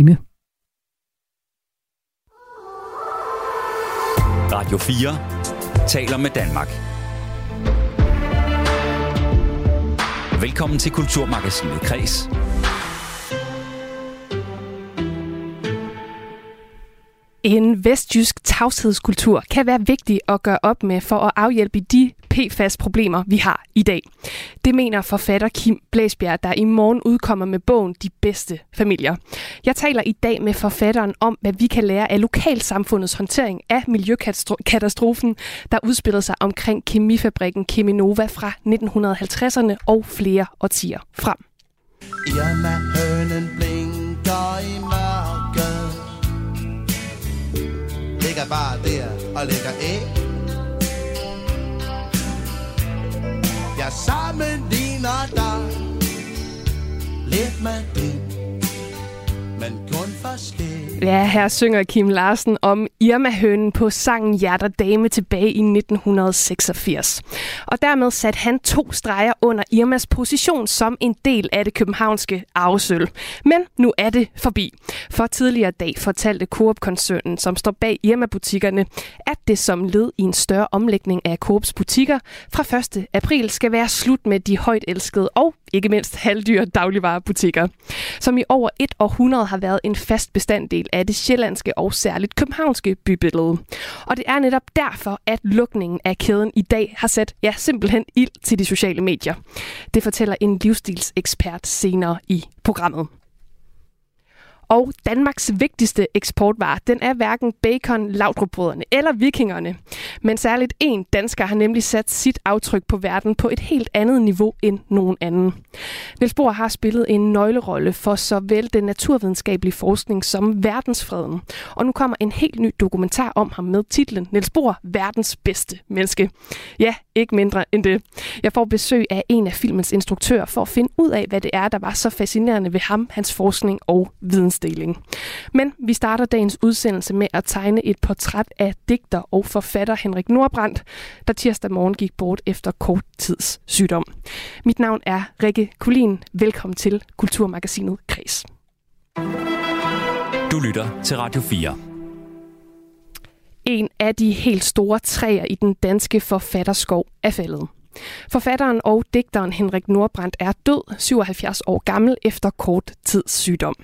time. Radio 4 taler med Danmark. Velkommen til Kulturmagasinet Kres. En vestjysk tavshedskultur kan være vigtig at gøre op med for at afhjælpe de PFAS-problemer, vi har i dag. Det mener forfatter Kim Blæsbjerg, der i morgen udkommer med bogen De Bedste Familier. Jeg taler i dag med forfatteren om, hvad vi kan lære af lokalsamfundets håndtering af miljøkatastrofen, der udspillede sig omkring kemifabrikken Cheminova fra 1950'erne og flere årtier frem. Irma hønen blinker i mørket Ligger bare der og lægger æg Jeg sammenligner dig. Lidt med din men kun forskelligt. Ja, her synger Kim Larsen om Irma-hønen på sangen Hjerter Dame tilbage i 1986. Og dermed satte han to streger under Irmas position som en del af det københavnske arvesøl. Men nu er det forbi. For tidligere dag fortalte Coop-koncernen, som står bag Irma-butikkerne, at det som led i en større omlægning af Coops butikker fra 1. april skal være slut med de højt elskede og ikke mindst halvdyre dagligvarerbutikker, som i over et århundrede har været en fast bestanddel af det sjællandske og særligt københavnske bybillede. Og det er netop derfor, at lukningen af kæden i dag har sat ja, simpelthen ild til de sociale medier. Det fortæller en livsstilsekspert senere i programmet. Og Danmarks vigtigste eksportvare, den er hverken bacon, laudrupbrødrene eller vikingerne. Men særligt en dansker har nemlig sat sit aftryk på verden på et helt andet niveau end nogen anden. Niels Bohr har spillet en nøglerolle for såvel den naturvidenskabelige forskning som verdensfreden. Og nu kommer en helt ny dokumentar om ham med titlen Niels Bohr, verdens bedste menneske. Ja, ikke mindre end det. Jeg får besøg af en af filmens instruktører for at finde ud af, hvad det er, der var så fascinerende ved ham, hans forskning og vidensdeling. Men vi starter dagens udsendelse med at tegne et portræt af digter og forfatter Henrik Nordbrandt, der tirsdag morgen gik bort efter kort tids sygdom. Mit navn er Rikke Kulin. Velkommen til Kulturmagasinet Kres. Du lytter til Radio 4 en af de helt store træer i den danske forfatterskov er faldet. Forfatteren og digteren Henrik Nordbrandt er død, 77 år gammel, efter kort tids sygdom.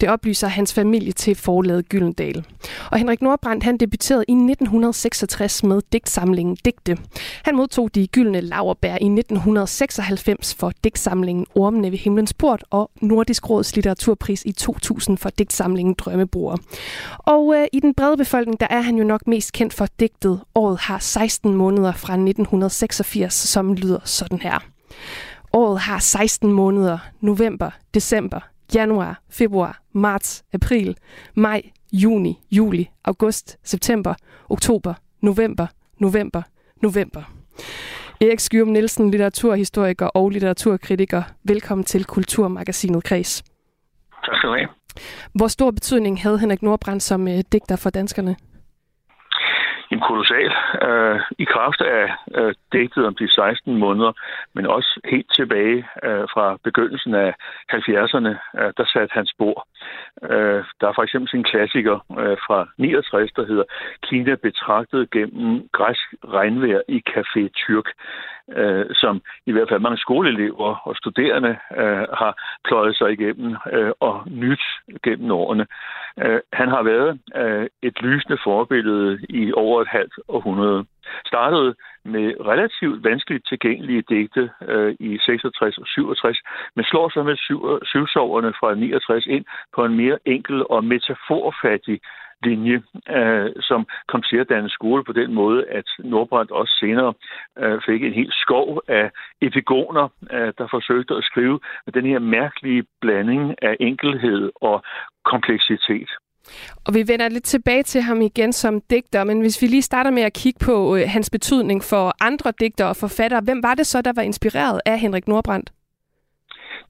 Det oplyser hans familie til forlaget Gyldendal. Og Henrik Nordbrandt han debuterede i 1966 med digtsamlingen Digte. Han modtog de gyldne laverbær i 1996 for digtsamlingen Ormene ved himlens port og Nordisk Råds litteraturpris i 2000 for digtsamlingen Drømmebruger. Og øh, i den brede befolkning, der er han jo nok mest kendt for digtet Året har 16 måneder fra 1986 som lyder sådan her. Året har 16 måneder. November, december, januar, februar, marts, april, maj, juni, juli, august, september, oktober, november, november, november. Erik Skyrum Nielsen, litteraturhistoriker og litteraturkritiker. Velkommen til Kulturmagasinet Kreds. Tak skal du have. Hvor stor betydning havde Henrik Nordbrand som øh, digter for danskerne? En kolossal øh, i kraft af øh, dækket om de 16 måneder, men også helt tilbage øh, fra begyndelsen af 70'erne, øh, der satte han spor. Øh, der er for eksempel en klassiker øh, fra 69, der hedder Kina betragtet gennem græsk regnvejr i Café Tyrk, øh, som i hvert fald mange skoleelever og studerende øh, har pløjet sig igennem øh, og nyt gennem årene. Øh, han har været øh, et lysende forbillede i over et halvt århundrede. Startede med relativt vanskeligt tilgængelige digte øh, i 66 og 67, men slår sig med syv, syvsoverne fra 69 ind på en mere enkel og metaforfattig linje, øh, som kom til at danne skole på den måde, at Nordbrandt også senere øh, fik en helt skov af epigoner, øh, der forsøgte at skrive med den her mærkelige blanding af enkelhed og kompleksitet. Og vi vender lidt tilbage til ham igen som digter, men hvis vi lige starter med at kigge på øh, hans betydning for andre digtere og forfattere, hvem var det så, der var inspireret af Henrik Nordbrandt?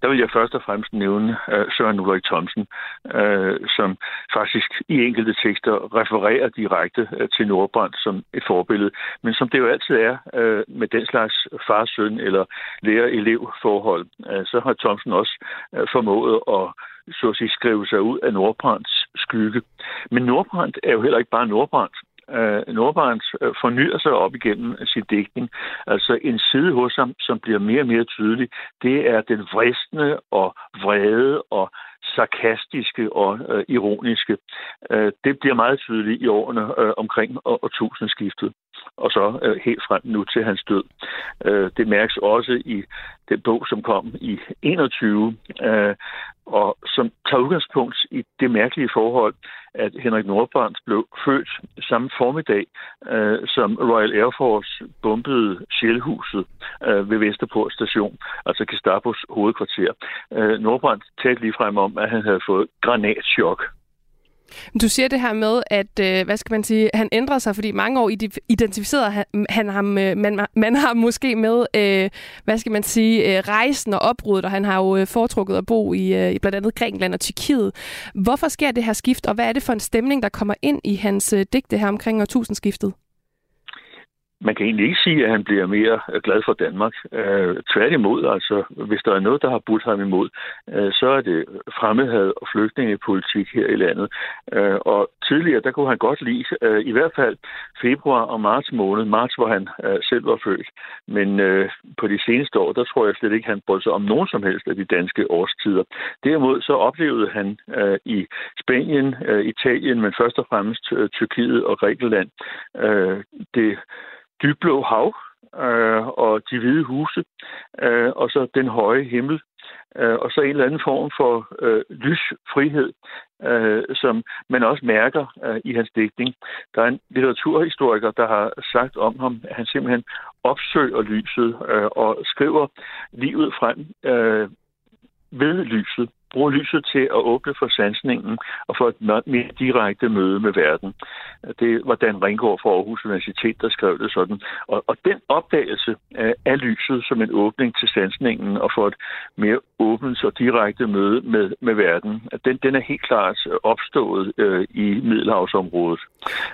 der vil jeg først og fremmest nævne uh, Søren Ulrik Thomsen, uh, som faktisk i enkelte tekster refererer direkte uh, til Nordbrand som et forbillede. Men som det jo altid er uh, med den slags far-søn eller lærer-elev forhold, uh, så har Thomsen også uh, formået at så at sige, skrive sig ud af Nordbrands skygge. Men Nordbrand er jo heller ikke bare Nordbrand øh, Nordbrandt øh, fornyer sig op igennem sin digtning. Altså en side hos ham, som bliver mere og mere tydelig, det er den vristende og vrede og sarkastiske og øh, ironiske. Øh, det bliver meget tydeligt i årene øh, omkring årtusindskiftet, og så øh, helt frem nu til hans død. Øh, det mærkes også i den bog, som kom i 21, øh, og som tager udgangspunkt i det mærkelige forhold, at Henrik Nordbrandt blev født samme formiddag, øh, som Royal Air Force bombede Shellhuset øh, ved Vesterport station, altså Gestapos hovedkvarter. Øh, Nordbrandt talte lige frem om, at han havde fået granatschok. Du siger det her med, at øh, hvad skal man sige, han ændrer sig, fordi mange år identificerede han, han ham, øh, man, man har måske med, øh, hvad skal man sige, øh, rejsen og opbruddet, og han har jo øh, foretrukket at bo i, øh, i blandt andet Grækenland og Tyrkiet. Hvorfor sker det her skift, og hvad er det for en stemning, der kommer ind i hans digte her omkring årtusindskiftet? Man kan egentlig ikke sige, at han bliver mere øh, glad for Danmark. Øh, tværtimod, altså, hvis der er noget, der har budt ham imod, øh, så er det fremmedhed og flygtningepolitik her i landet. Øh, og tidligere, der kunne han godt lide, øh, i hvert fald februar og marts måned, marts, hvor han øh, selv var født. Men øh, på de seneste år, der tror jeg slet ikke, han brød sig om nogen som helst af de danske årstider. Derimod så oplevede han øh, i Spanien, øh, Italien, men først og fremmest øh, Tyrkiet og Grækenland, øh, det dybblå hav øh, og de hvide huse, øh, og så den høje himmel, øh, og så en eller anden form for øh, lysfrihed, øh, som man også mærker øh, i hans digtning. Der er en litteraturhistoriker, der har sagt om ham, at han simpelthen opsøger lyset øh, og skriver livet frem øh, ved lyset bruger lyset til at åbne for sansningen og for et mere direkte møde med verden. Det var Dan Ringgaard fra Aarhus Universitet, der skrev det sådan. Og, og den opdagelse af lyset som en åbning til sansningen og for et mere åbent og direkte møde med, med verden, den, den er helt klart opstået øh, i Middelhavsområdet.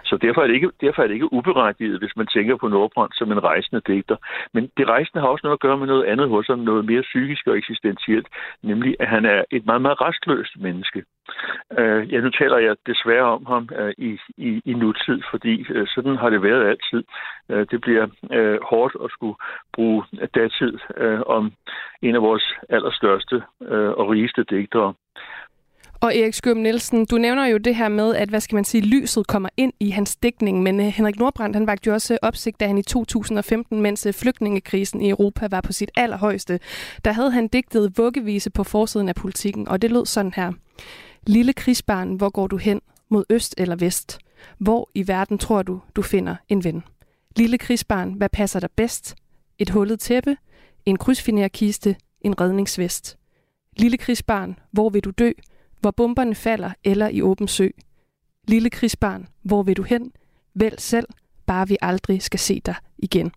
Så derfor er, det ikke, derfor er det ikke uberettiget, hvis man tænker på Nordbrand som en rejsende digter. Men det rejsende har også noget at gøre med noget andet hos ham, noget mere psykisk og eksistentielt, nemlig at han er et meget, meget restløst menneske. Øh, ja, nu taler jeg desværre om ham øh, i, i, i nutid, fordi øh, sådan har det været altid. Øh, det bliver øh, hårdt at skulle bruge datid øh, om en af vores allerstørste øh, og rigeste digtere. Og Erik Skøm Nielsen, du nævner jo det her med, at hvad skal man sige, lyset kommer ind i hans dækning, men øh, Henrik Nordbrandt, han vagt jo også øh, opsigt, da han i 2015, mens øh, flygtningekrisen i Europa var på sit allerhøjeste, der havde han digtet vuggevise på forsiden af politikken, og det lød sådan her. Lille krigsbarn, hvor går du hen? Mod øst eller vest? Hvor i verden tror du, du finder en ven? Lille krigsbarn, hvad passer dig bedst? Et hullet tæppe? En krydsfinerkiste? En redningsvest? Lille krigsbarn, hvor vil du dø? Hvor bomberne falder eller i åben sø. Lille krigsbarn, hvor vil du hen? Vælg selv, bare vi aldrig skal se dig igen.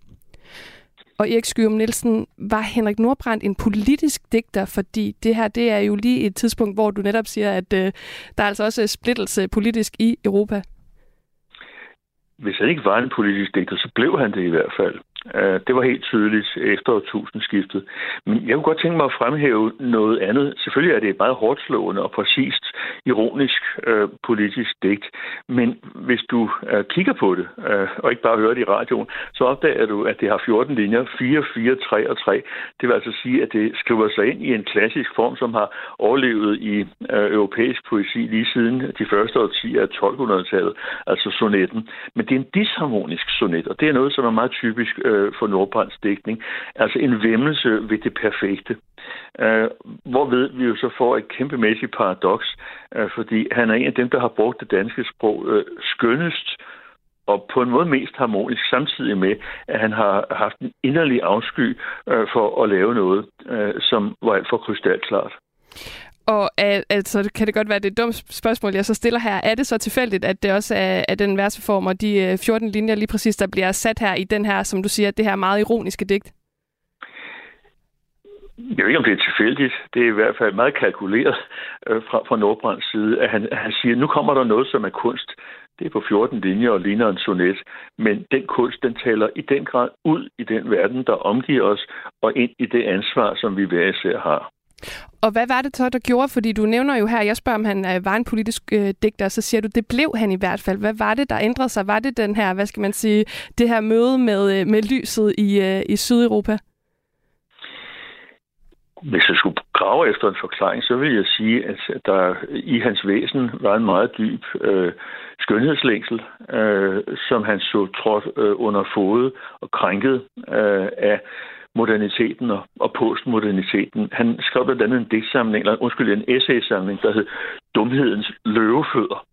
Og Erik Skyrum Nielsen, var Henrik Nordbrandt en politisk digter? Fordi det her, det er jo lige et tidspunkt, hvor du netop siger, at øh, der er altså også øh, splittelse politisk i Europa. Hvis han ikke var en politisk digter, så blev han det i hvert fald. Øh, det var helt tydeligt efter årtusindskiftet. Men jeg kunne godt tænke mig at fremhæve noget andet. Selvfølgelig er det et meget hårdt slående og præcist, ironisk øh, politisk digt. Men hvis du øh, kigger på det, øh, og ikke bare hører det i radioen, så opdager du, at det har 14 linjer, 4, 4, 3 og 3. Det vil altså sige, at det skriver sig ind i en klassisk form, som har overlevet i øh, europæisk poesi lige siden de første årtier af 1200-tallet, altså sonetten. Men det er en disharmonisk sonet, og det er noget, som er meget typisk øh, øh, for Nordbrands dækning. Altså en vemmelse ved det perfekte. Øh, hvorved vi jo så får et kæmpemæssigt paradoks, øh, fordi han er en af dem, der har brugt det danske sprog øh, skønnest og på en måde mest harmonisk, samtidig med, at han har haft en inderlig afsky øh, for at lave noget, øh, som var alt for krystalklart. Og øh, altså, kan det godt være, det er et dumt spørgsmål, jeg så stiller her. Er det så tilfældigt, at det også er, er den verseform og de øh, 14 linjer lige præcis, der bliver sat her i den her, som du siger, det her meget ironiske digt? Jeg ved ikke, om det er tilfældigt. Det er i hvert fald meget kalkuleret øh, fra, fra Nordbrands side, at han, han siger, at nu kommer der noget, som er kunst. Det er på 14 linjer og ligner en sonet. Men den kunst, den taler i den grad ud i den verden, der omgiver os, og ind i det ansvar, som vi hver især har. Og hvad var det så, der gjorde? Fordi du nævner jo her, jeg spørger, om han øh, var en politisk øh, digter, så siger du, det blev han i hvert fald. Hvad var det, der ændrede sig? Var det den her, hvad skal man sige, det her møde med, øh, med lyset i, øh, i Sydeuropa? Hvis jeg skulle grave efter en forklaring, så vil jeg sige, at der i hans væsen var en meget dyb øh, skønhedslængsel, øh, som han så trådt øh, under fodet og krænket øh, af moderniteten og, og postmoderniteten. Han skrev blandt andet en digtsamling, eller undskyld, en essaysamling, der hed Dumhedens løvefødder,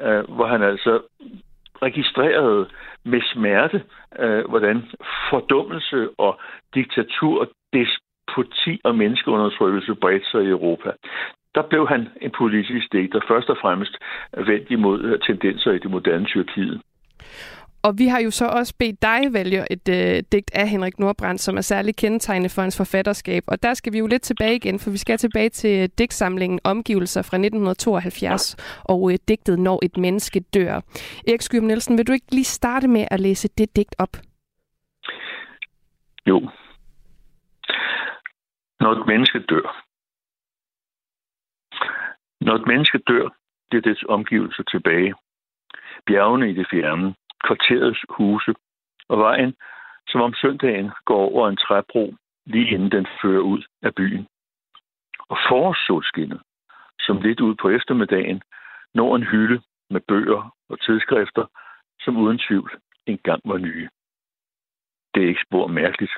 øh, hvor han altså registrerede med smerte, øh, hvordan fordummelse og diktatur og despoti og menneskeundertrykkelse bredte sig i Europa. Der blev han en politisk digter, først og fremmest vendt imod øh, tendenser i det moderne Tyrkiet. Og vi har jo så også bedt dig vælge et øh, digt af Henrik Nordbrandt, som er særligt kendetegnende for hans forfatterskab. Og der skal vi jo lidt tilbage igen, for vi skal tilbage til øh, digtsamlingen Omgivelser fra 1972 og øh, digtet Når et menneske dør. Erik Skyrum Nielsen, vil du ikke lige starte med at læse det digt op? Jo. Når et menneske dør. Når et menneske dør, det er dets omgivelser tilbage. Bjergene i det fjerne, kvarterets huse, og vejen, som om søndagen går over en træbro, lige inden den fører ud af byen. Og forårssolskinnet, som lidt ud på eftermiddagen, når en hylde med bøger og tidsskrifter, som uden tvivl engang var nye. Det er ikke spor mærkeligt,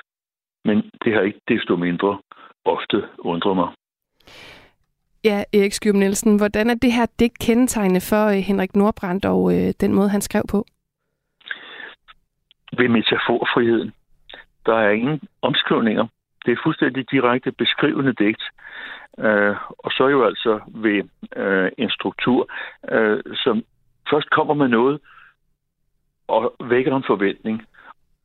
men det har ikke desto mindre ofte undret mig. Ja, Erik Skjøb Nielsen, hvordan er det her digt kendetegnende for øh, Henrik Nordbrandt og øh, den måde, han skrev på? Ved metaforfriheden. Der er ingen omskrivninger. Det er fuldstændig direkte beskrivende digt. Øh, og så jo altså ved øh, en struktur, øh, som først kommer med noget og vækker en forventning,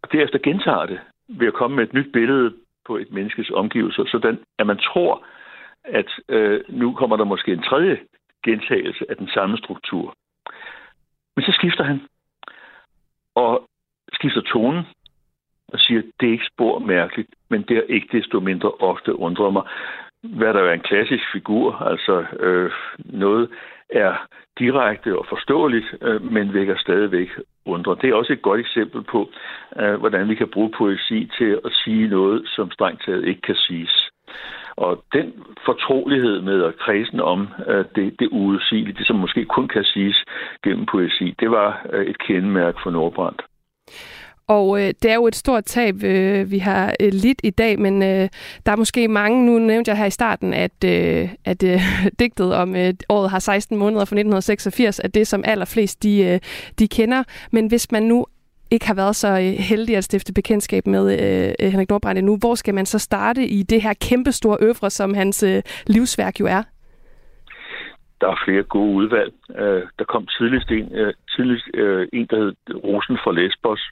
og derefter gentager det ved at komme med et nyt billede på et menneskes omgivelser, sådan at man tror, at øh, nu kommer der måske en tredje gentagelse af den samme struktur. Men så skifter han. Og skifter tonen og siger, det er ikke spor mærkeligt, men det er ikke desto mindre ofte undrer mig. Hvad der er en klassisk figur, altså øh, noget er direkte og forståeligt, øh, men vækker stadigvæk undre. Det er også et godt eksempel på, øh, hvordan vi kan bruge poesi til at sige noget, som strengt taget ikke kan siges. Og den fortrolighed med at kredsen om øh, det, det uudsigelige, det som måske kun kan siges gennem poesi, det var øh, et kendemærke for Nordbrandt. Og øh, det er jo et stort tab, øh, vi har øh, lidt i dag, men øh, der er måske mange, nu nævnte jeg her i starten, at, øh, at øh, digtet om øh, året har 16 måneder fra 1986, at det som allerflest de, øh, de kender. Men hvis man nu ikke har været så øh, heldig at stifte bekendtskab med øh, øh Henrik Nordbrand endnu, hvor skal man så starte i det her kæmpestore øvre, som hans øh, livsværk jo er? Der er flere gode udvalg. Øh, der kom tidligst en, øh, tidligst, øh, en, der hed Rosen fra Lesbos,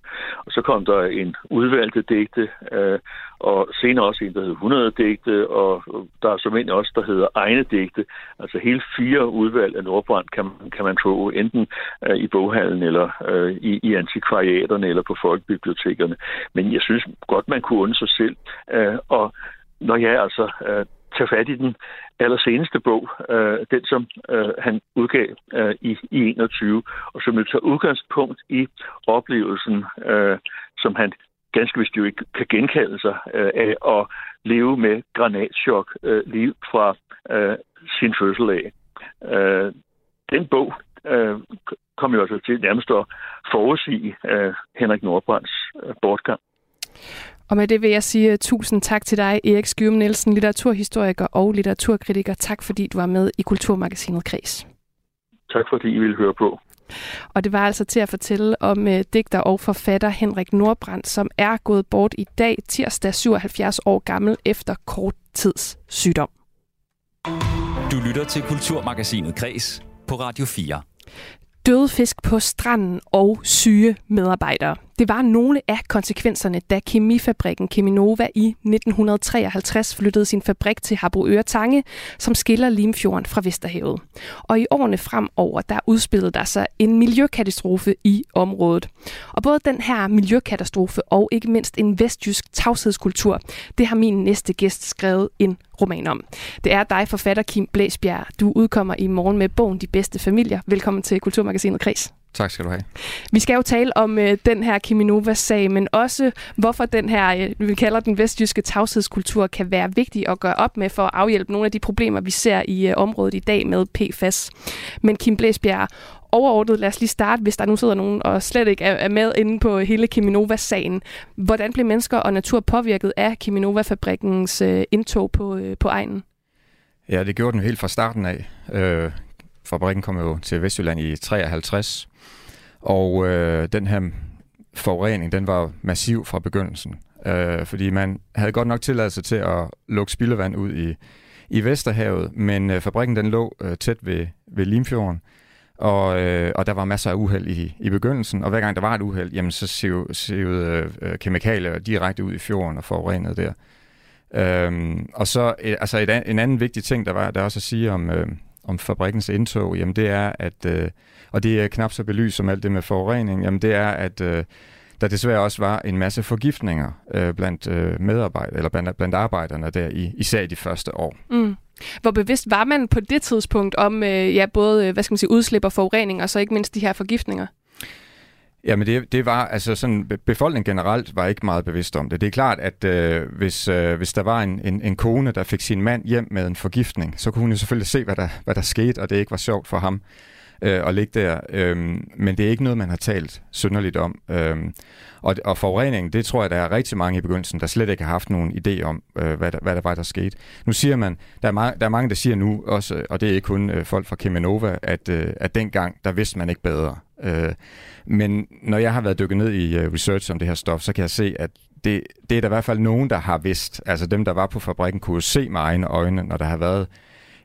og så kom der en udvalgte digte, øh, og senere også en, der hed 100 digte, og der er som også, der hedder egne digte. Altså hele fire udvalg af Nordbrand kan, kan man få enten øh, i boghallen, eller øh, i, i antikvariaterne, eller på folkebibliotekerne. Men jeg synes godt, man kunne undre sig selv. Øh, og når jeg altså øh, tage fat i den allerseneste bog, øh, den som øh, han udgav øh, i, i 21, og som jo tager udgangspunkt i oplevelsen, øh, som han ganske vist jo ikke kan genkalde sig øh, af at leve med granatschok øh, lige fra øh, sin fødsel af. Øh, den bog øh, kom jo altså til nærmest at forudsige øh, Henrik Nordbrands øh, bortgang. Og med det vil jeg sige tusind tak til dig, Erik Skyum Nielsen, litteraturhistoriker og litteraturkritiker. Tak fordi du var med i Kulturmagasinet Kreds. Tak fordi I ville høre på. Og det var altså til at fortælle om uh, digter og forfatter Henrik Nordbrandt, som er gået bort i dag, tirsdag 77 år gammel, efter kort tids sygdom. Du lytter til Kulturmagasinet Kres på Radio 4. Døde fisk på stranden og syge medarbejdere. Det var nogle af konsekvenserne, da kemifabrikken Cheminova i 1953 flyttede sin fabrik til Harboøre Tange, som skiller Limfjorden fra Vesterhavet. Og i årene fremover, der udspillede der sig en miljøkatastrofe i området. Og både den her miljøkatastrofe og ikke mindst en vestjysk tavshedskultur, det har min næste gæst skrevet en roman om. Det er dig, forfatter Kim Blæsbjerg. Du udkommer i morgen med bogen De Bedste Familier. Velkommen til Kulturmagasinet Kres. Tak skal du have. Vi skal jo tale om øh, den her Kiminova-sag, men også hvorfor den her, øh, vi kalder den vestjyske tavshedskultur, kan være vigtig at gøre op med for at afhjælpe nogle af de problemer, vi ser i øh, området i dag med PFAS. Men Kim Blæsbjerg, overordnet, lad os lige starte, hvis der nu sidder nogen og slet ikke er, er med inde på hele Kiminova-sagen. Hvordan blev mennesker og natur påvirket af Kiminova-fabrikkens øh, indtog på, øh, på egnen? Ja, det gjorde den helt fra starten af. Øh, fabrikken kom jo til Vestjylland i 53, og øh, den her forurening, den var massiv fra begyndelsen. Øh, fordi man havde godt nok tilladelse til at lukke spildevand ud i, i Vesterhavet, men øh, fabrikken den lå øh, tæt ved, ved Limfjorden, og, øh, og der var masser af uheld i, i begyndelsen, og hver gang der var et uheld, jamen så sivede øh, kemikalier direkte ud i fjorden og forurenede der. Øhm, og så øh, altså et, en anden vigtig ting, der var der også at sige om, øh, om fabrikkens indtog, jamen det er, at, øh, og det er knap så belyst som alt det med forurening, jamen det er, at øh, der desværre også var en masse forgiftninger øh, blandt øh, medarbejdere, eller blandt, blandt arbejderne der, i, især i de første år. Mm. Hvor bevidst var man på det tidspunkt om øh, ja, både øh, hvad skal man sige, udslip og forurening, og så ikke mindst de her forgiftninger? Jamen det, det var, altså sådan, befolkningen generelt var ikke meget bevidst om det. Det er klart, at øh, hvis, øh, hvis der var en, en, en kone, der fik sin mand hjem med en forgiftning, så kunne hun jo selvfølgelig se, hvad der, hvad der skete, og det ikke var sjovt for ham øh, at ligge der. Øh, men det er ikke noget, man har talt synderligt om. Øh, og, og forureningen, det tror jeg, der er rigtig mange i begyndelsen, der slet ikke har haft nogen idé om, øh, hvad, der, hvad der var, der skete. Nu siger man, der er, mange, der er mange, der siger nu også, og det er ikke kun øh, folk fra Kemenova, at, øh, at dengang, der vidste man ikke bedre. Øh, men når jeg har været dykket ned i øh, research om det her stof, så kan jeg se, at det, det er der i hvert fald nogen, der har vidst. Altså dem, der var på fabrikken, kunne jo se med egne øjne, når der har været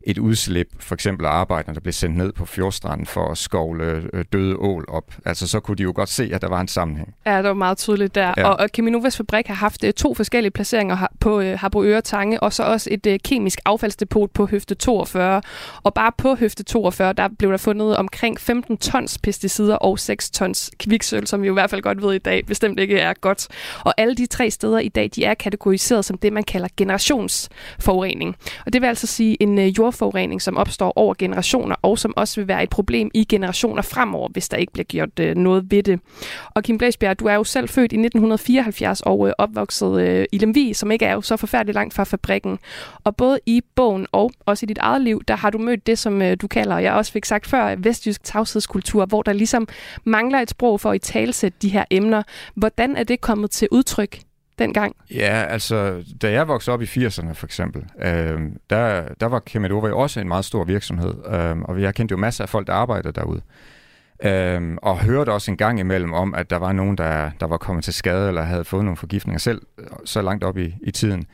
et udslip, for eksempel af arbejderne, der blev sendt ned på fjordstranden for at skovle øh, døde ål op. Altså så kunne de jo godt se, at der var en sammenhæng. Ja, det var meget tydeligt der. Ja. Og, og Cheminovas fabrik har haft uh, to forskellige placeringer på uh, Harboøre Tange, og så også et kemisk affaldsdepot på høfte 42. Og bare på høfte 42, der blev der fundet omkring 15 tons pesticider og 6 tons kviksøl, som vi jo i hvert fald godt ved i dag bestemt ikke er godt. Og alle de tre steder i dag, de er kategoriseret som det, man kalder generationsforurening. Og det vil altså sige en jord jordforurening, som opstår over generationer, og som også vil være et problem i generationer fremover, hvis der ikke bliver gjort øh, noget ved det. Og Kim Blæsbjerg, du er jo selv født i 1974 og øh, opvokset øh, i Lemvi, som ikke er jo så forfærdeligt langt fra fabrikken. Og både i bogen og også i dit eget liv, der har du mødt det, som øh, du kalder, jeg også fik sagt før, vestjysk tavshedskultur, hvor der ligesom mangler et sprog for at i talsætte de her emner. Hvordan er det kommet til udtryk dengang? Ja, altså, da jeg voksede op i 80'erne for eksempel, øh, der, der var Kemedova jo også en meget stor virksomhed, øh, og jeg kendte jo masser af folk, der arbejdede derude. Øh, og hørte også en gang imellem om, at der var nogen, der, der var kommet til skade, eller havde fået nogle forgiftninger selv, så langt op i, i tiden.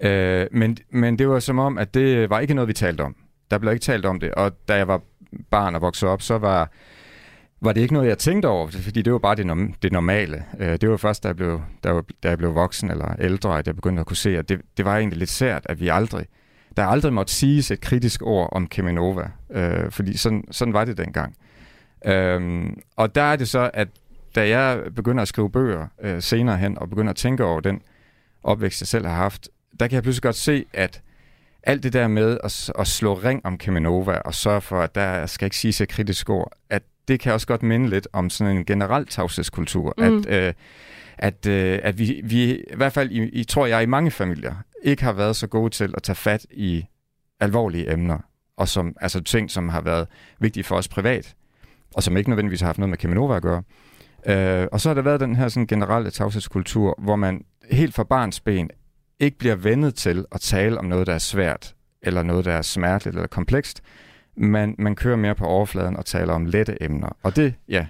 Øh, men, men det var som om, at det var ikke noget, vi talte om. Der blev ikke talt om det, og da jeg var barn og voksede op, så var var det ikke noget, jeg tænkte over, fordi det var bare det, norm- det normale. Øh, det var først, da jeg, blev, da, jeg, da jeg blev voksen eller ældre, at jeg begyndte at kunne se, at det, det var egentlig lidt sært, at vi aldrig, der aldrig måtte siges et kritisk ord om Kemenova, øh, fordi sådan, sådan var det dengang. Øh, og der er det så, at da jeg begynder at skrive bøger øh, senere hen, og begynder at tænke over den opvækst, jeg selv har haft, der kan jeg pludselig godt se, at alt det der med at, at slå ring om Kemenova og sørge for, at der skal ikke siges et kritisk ord, at det kan også godt minde lidt om sådan en generel tavshedskultur, mm. at, øh, at, øh, at vi, vi i hvert fald, i, i, tror jeg, i mange familier, ikke har været så gode til at tage fat i alvorlige emner, og som, altså ting, som har været vigtige for os privat, og som ikke nødvendigvis har haft noget med Kemenova at gøre. Øh, og så har der været den her sådan generelle tavshedskultur, hvor man helt fra barns ben ikke bliver vendet til at tale om noget, der er svært, eller noget, der er smerteligt eller komplekst, man, man kører mere på overfladen og taler om lette emner. Og det, ja,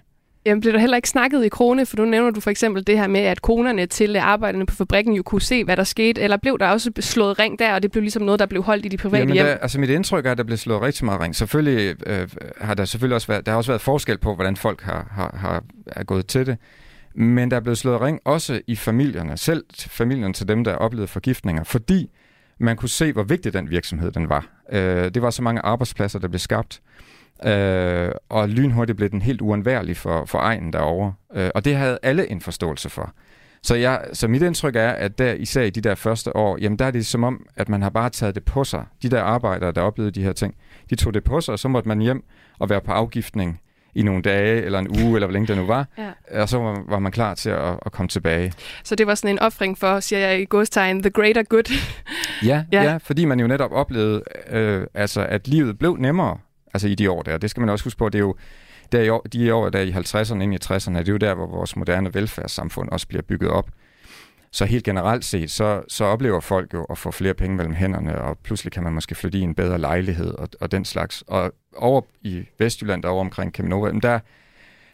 Jamen, blev der heller ikke snakket i krone, for nu nævner du for eksempel det her med, at konerne til arbejderne på fabrikken jo kunne se, hvad der skete, eller blev der også slået ring der, og det blev ligesom noget, der blev holdt i de private Jamen, hjem? Der, altså mit indtryk er, at der blev slået rigtig meget ring. Selvfølgelig øh, har der selvfølgelig også været, der har også været forskel på, hvordan folk har, har, har er gået til det. Men der er blevet slået ring også i familierne, selv familien til dem, der oplevede forgiftninger, fordi man kunne se, hvor vigtig den virksomhed den var. Øh, det var så mange arbejdspladser, der blev skabt, øh, og lynhurtigt blev den helt uundværlig for, for egen derovre. Øh, og det havde alle en forståelse for. Så, jeg, så mit indtryk er, at der især i de der første år, jamen der er det som om, at man har bare taget det på sig. De der arbejdere, der oplevede de her ting, de tog det på sig, og så måtte man hjem og være på afgiftning i nogle dage, eller en uge, eller hvor længe det nu var. Ja. Og så var, var man klar til at, at komme tilbage. Så det var sådan en offring for, siger jeg i godstegn, the greater good. ja, ja. ja, fordi man jo netop oplevede, øh, altså, at livet blev nemmere altså i de år der. Det skal man også huske på, det er jo der i år, de år, der i 50'erne ind i 60'erne, det er jo der, hvor vores moderne velfærdssamfund også bliver bygget op. Så helt generelt set, så, så oplever folk jo at få flere penge mellem hænderne, og pludselig kan man måske flytte i en bedre lejlighed og, og den slags. Og over i Vestjylland, der over omkring Keminova, der,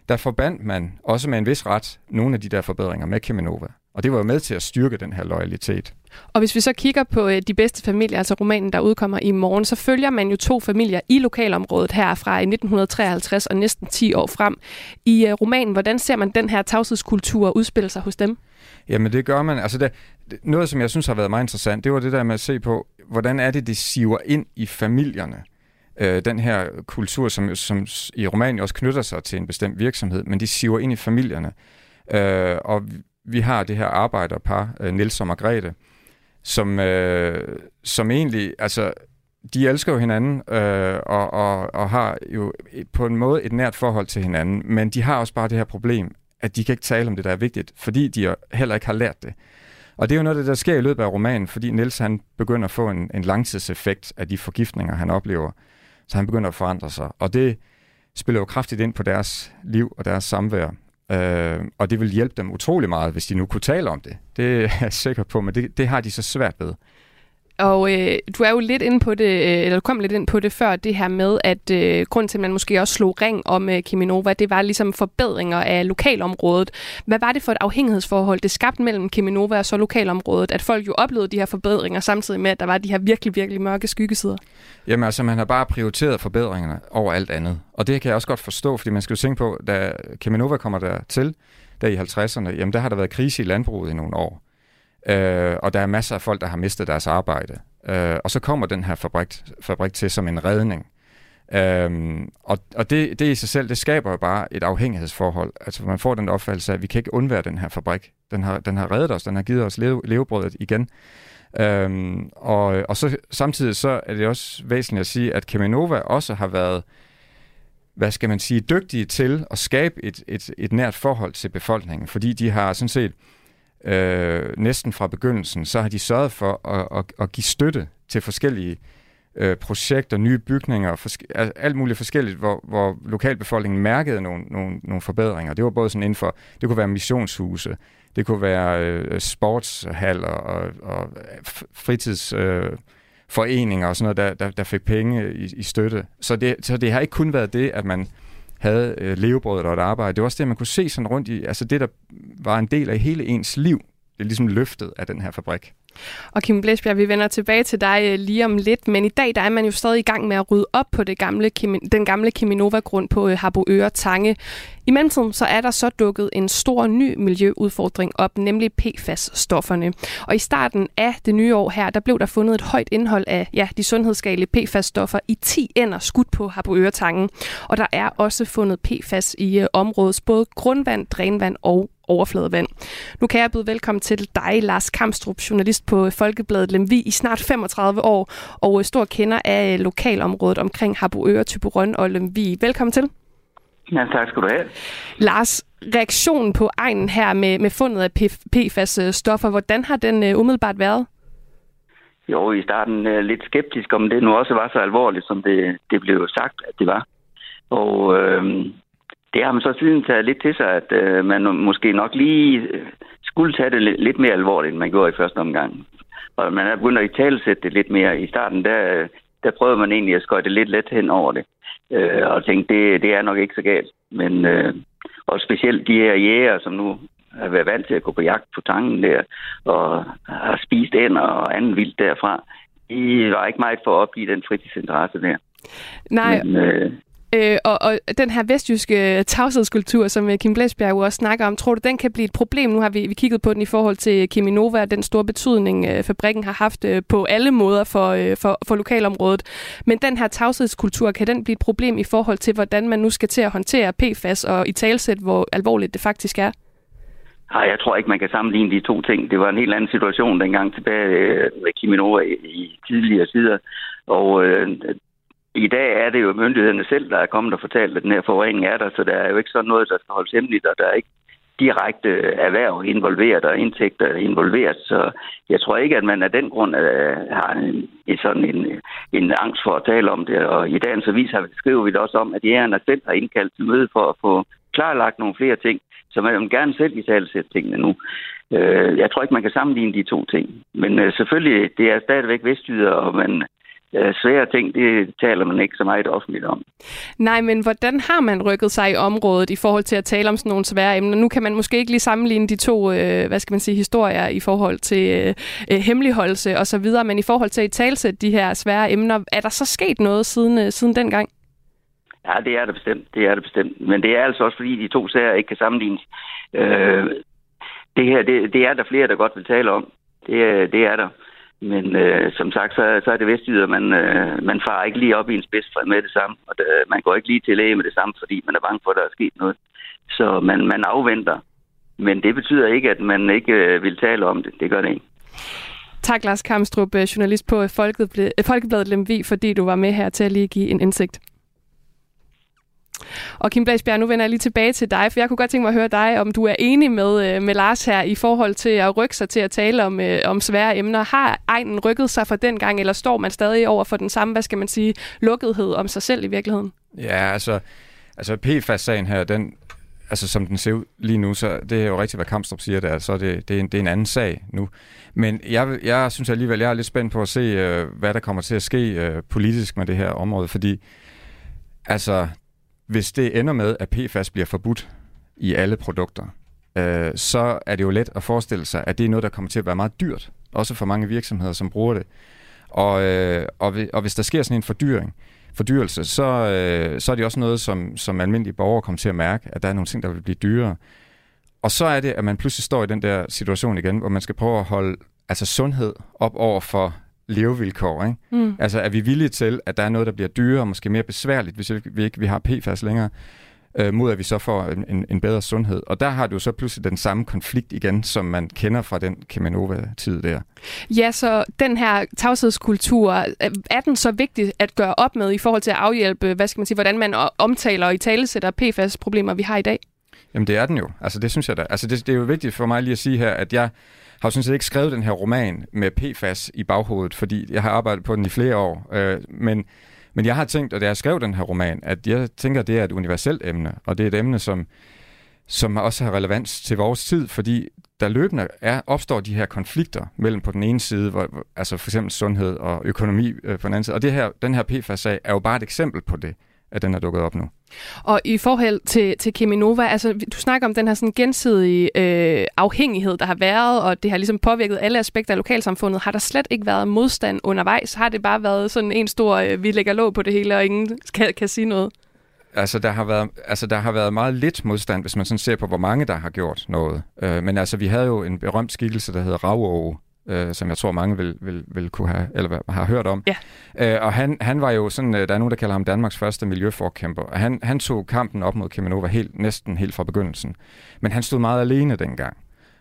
der forbandt man også med en vis ret nogle af de der forbedringer med Keminova. Og det var jo med til at styrke den her loyalitet. Og hvis vi så kigger på øh, de bedste familier, altså romanen, der udkommer i morgen, så følger man jo to familier i lokalområdet her fra 1953 og næsten 10 år frem. I øh, romanen, hvordan ser man den her tavshedskultur udspille sig hos dem? Jamen det gør man. Altså det, noget, som jeg synes har været meget interessant, det var det der med at se på, hvordan er det, det siver ind i familierne. Øh, den her kultur, som, som i romanen også knytter sig til en bestemt virksomhed, men de siver ind i familierne. Øh, og vi har det her arbejderpar, øh, Nils og Margrethe, som, øh, som egentlig, altså, de elsker jo hinanden øh, og, og, og har jo på en måde et nært forhold til hinanden, men de har også bare det her problem, at de kan ikke tale om det, der er vigtigt, fordi de heller ikke har lært det. Og det er jo noget, der sker i løbet af romanen, fordi Niels han begynder at få en, en langtidseffekt af de forgiftninger, han oplever. Så han begynder at forandre sig. Og det spiller jo kraftigt ind på deres liv og deres samvær. Øh, og det vil hjælpe dem utrolig meget, hvis de nu kunne tale om det. Det er jeg sikker på, men det, det har de så svært ved. Og øh, du er jo lidt inde på det, øh, eller du kom lidt ind på det før, det her med, at øh, grund til, at man måske også slog ring om øh, Kiminova, det var ligesom forbedringer af lokalområdet. Hvad var det for et afhængighedsforhold, det skabte mellem Kiminova og så lokalområdet, at folk jo oplevede de her forbedringer, samtidig med, at der var de her virkelig, virkelig mørke skyggesider? Jamen altså, man har bare prioriteret forbedringerne over alt andet. Og det kan jeg også godt forstå, fordi man skal jo tænke på, da Kiminova kommer der til, der i 50'erne, jamen der har der været krise i landbruget i nogle år. Øh, og der er masser af folk, der har mistet deres arbejde. Øh, og så kommer den her fabrik, fabrik til som en redning. Øhm, og og det, det i sig selv, det skaber jo bare et afhængighedsforhold. Altså man får den opfattelse af, at vi kan ikke undvære den her fabrik. Den har, den har reddet os, den har givet os leve, levebrødet igen. Øhm, og, og så samtidig så er det også væsentligt at sige, at Kemenova også har været, hvad skal man sige, dygtige til at skabe et, et, et nært forhold til befolkningen, fordi de har sådan set øh, næsten fra begyndelsen, så har de sørget for at, at, at give støtte til forskellige øh, projekter, nye bygninger, forske- alt muligt forskelligt, hvor, hvor lokalbefolkningen mærkede nogle, nogle, nogle forbedringer. Det var både sådan inden for, det kunne være missionshuse, det kunne være øh, sportshaller og, og fritidsforeninger øh, øh og sådan noget, der, der, der fik penge i, i støtte. Så det, så det har ikke kun været det, at man havde øh, levebrødet og et arbejde. Det var også det, man kunne se sådan rundt i, altså det, der var en del af hele ens liv, det er ligesom løftet af den her fabrik. Og Kim Blæsbjerg, vi vender tilbage til dig øh, lige om lidt, men i dag der er man jo stadig i gang med at rydde op på det gamle, den gamle Kiminova-grund på øh, Harboøre Tange. I mellemtiden så er der så dukket en stor ny miljøudfordring op, nemlig PFAS-stofferne. Og i starten af det nye år her, der blev der fundet et højt indhold af ja, de sundhedsskadelige PFAS-stoffer i 10 ender skudt på Harboøre Tange. Og der er også fundet PFAS i øh, områdets både grundvand, drænvand og overfladevand. Nu kan jeg byde velkommen til dig, Lars Kamstrup, journalist på Folkebladet Lemvi i snart 35 år, og stor kender af lokalområdet omkring Harboøre, Typerøn og Lemvi. Velkommen til. Ja, tak skal du have. Lars, reaktionen på egnen her med, med fundet af PFAS-stoffer, hvordan har den uh, umiddelbart været? Jo, i starten uh, lidt skeptisk, om det nu også var så alvorligt, som det, det blev sagt, at det var. Og øh, det har man så siden taget lidt til sig, at øh, man måske nok lige øh, skulle tage det lidt mere alvorligt, end man gjorde i første omgang. Og man er begyndt at i talesætte det lidt mere. I starten, der, der prøvede man egentlig at skøjte lidt let hen over det. Øh, og tænkte, det, det er nok ikke så galt. Men øh, og specielt de her jæger, som nu har været vant til at gå på jagt på tangen der, og har spist ind og anden vildt derfra, de var ikke meget for at opgive den fritidsinteresse der. Nej, Men, øh, Øh, og, og den her vestjyske tavshedskultur, som øh, Kim Blæsbjerg også snakker om, tror du, den kan blive et problem? Nu har vi, vi kigget på den i forhold til Kiminova og den store betydning, øh, fabrikken har haft øh, på alle måder for, øh, for, for lokalområdet. Men den her tavshedskultur, kan den blive et problem i forhold til, hvordan man nu skal til at håndtere PFAS og i talsæt, hvor alvorligt det faktisk er? Nej, jeg tror ikke, man kan sammenligne de to ting. Det var en helt anden situation dengang tilbage øh, med Kiminova i, i tidligere sider. Og øh, i dag er det jo myndighederne selv, der er kommet og fortalt, at den her forurening er der, så der er jo ikke sådan noget, der skal holdes hemmeligt, og der er ikke direkte erhverv involveret og indtægter involveret. Så jeg tror ikke, at man af den grund øh, har en, en, sådan en, en angst for at tale om det. Og i dagens avis har vi, skriver vi det også om, at jægerne selv har indkaldt til møde for at få klarlagt nogle flere ting, så man vil gerne selv i tale sætte tingene nu. Øh, jeg tror ikke, man kan sammenligne de to ting. Men øh, selvfølgelig, det er stadigvæk vestjyder, og man øh, svære ting, det taler man ikke så meget offentligt om. Nej, men hvordan har man rykket sig i området i forhold til at tale om sådan nogle svære emner? Nu kan man måske ikke lige sammenligne de to, øh, hvad skal man sige, historier i forhold til øh, hemmeligholdelse og så videre, men i forhold til at talsætte de her svære emner, er der så sket noget siden, øh, siden dengang? Ja, det er det bestemt. Det er det bestemt. Men det er altså også, fordi de to sager ikke kan sammenlignes. Øh, det her, det, det er der flere, der godt vil tale om. Det, det er der. Men øh, som sagt, så, så er det vestjyder, man, øh, man farer ikke lige op i en spids med det samme. Og det, man går ikke lige til læge med det samme, fordi man er bange for, at der er sket noget. Så man, man afventer. Men det betyder ikke, at man ikke øh, vil tale om det. Det gør det ikke. Tak, Lars Kamstrup, øh, journalist på Folkebladet Lemvi, fordi du var med her til at lige give en indsigt. Og Kim Blasbjerg, nu vender jeg lige tilbage til dig, for jeg kunne godt tænke mig at høre dig, om du er enig med, øh, med Lars her i forhold til at rykke sig til at tale om, øh, om svære emner. Har egnen rykket sig fra den gang, eller står man stadig over for den samme, hvad skal man sige, lukkethed om sig selv i virkeligheden? Ja, altså, altså PFAS-sagen her, den, altså som den ser ud lige nu, så det er jo rigtigt, hvad Kamstrup siger der, så det, det, er en, det er en anden sag nu. Men jeg, jeg synes alligevel, jeg er lidt spændt på at se, øh, hvad der kommer til at ske øh, politisk med det her område, fordi altså, hvis det ender med, at PFAS bliver forbudt i alle produkter, øh, så er det jo let at forestille sig, at det er noget, der kommer til at være meget dyrt, også for mange virksomheder, som bruger det. Og, øh, og, og hvis der sker sådan en fordyring, fordyrelse, så, øh, så er det også noget, som, som almindelige borgere kommer til at mærke, at der er nogle ting, der vil blive dyrere. Og så er det, at man pludselig står i den der situation igen, hvor man skal prøve at holde altså sundhed op over for levevilkår. Ikke? Mm. Altså er vi villige til, at der er noget, der bliver dyrere og måske mere besværligt, hvis vi ikke vi har PFAS længere, øh, mod at vi så får en, en, en bedre sundhed. Og der har du så pludselig den samme konflikt igen, som man kender fra den Kemanova-tid der. Ja, så den her tavshedskultur, øh, er den så vigtig at gøre op med i forhold til at afhjælpe, hvad skal man sige, hvordan man omtaler og i tale sætter PFAS-problemer, vi har i dag? Jamen det er den jo. Altså det synes jeg da. Altså det, det er jo vigtigt for mig lige at sige her, at jeg har jo sådan set ikke skrevet den her roman med PFAS i baghovedet, fordi jeg har arbejdet på den i flere år. Øh, men, men jeg har tænkt, og da jeg skrev den her roman, at jeg tænker, at det er et universelt emne, og det er et emne, som, som også har relevans til vores tid, fordi der løbende er, opstår de her konflikter mellem på den ene side, hvor, altså for eksempel sundhed og økonomi øh, på den anden side. Og det her, den her PFAS-sag er jo bare et eksempel på det at den er dukket op nu. Og i forhold til, til Keminova, altså du snakker om den her sådan gensidige øh, afhængighed, der har været, og det har ligesom påvirket alle aspekter af lokalsamfundet. Har der slet ikke været modstand undervejs? Har det bare været sådan en stor, øh, vi lægger låg på det hele, og ingen kan, kan sige noget? Altså der, har været, altså, der har været meget lidt modstand, hvis man sådan ser på, hvor mange der har gjort noget. Øh, men altså, vi havde jo en berømt skikkelse, der hedder Ravåge, øh, som jeg tror mange vil, vil, vil kunne have, eller har hørt om. Ja. Øh, og han, han var jo sådan, øh, der er nogen, der kalder ham Danmarks første miljøforkæmper, og han, han tog kampen op mod Kemenova helt, næsten helt fra begyndelsen. Men han stod meget alene dengang.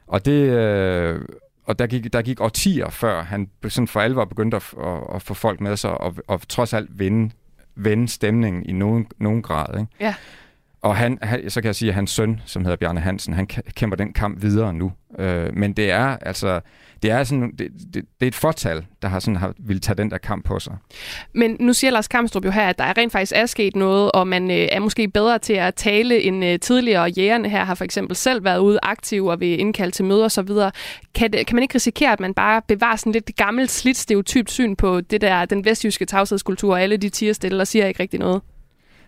Og det... Øh, og der gik, der gik årtier, før han sådan for alvor begyndte at, at, at få folk med sig, og, og trods alt vinde, vende stemningen i nogen, nogen grad. Ikke? Ja. Og han, han, så kan jeg sige, at hans søn, som hedder Bjarne Hansen, han kæmper den kamp videre nu. Øh, men det er altså, det er sådan, det, det, det er et fortal, der har sådan har vil tage den der kamp på sig. Men nu siger Lars Kamstrup jo her, at der rent faktisk er sket noget, og man øh, er måske bedre til at tale end øh, tidligere. Jægerne her har for eksempel selv været ude aktiv og vil indkalde til møder osv. Kan, det, kan man ikke risikere, at man bare bevarer sådan lidt gammelt, slidt, stereotypt syn på det der, den vestjyske tavshedskultur, og alle de tiger stille og siger ikke rigtig noget?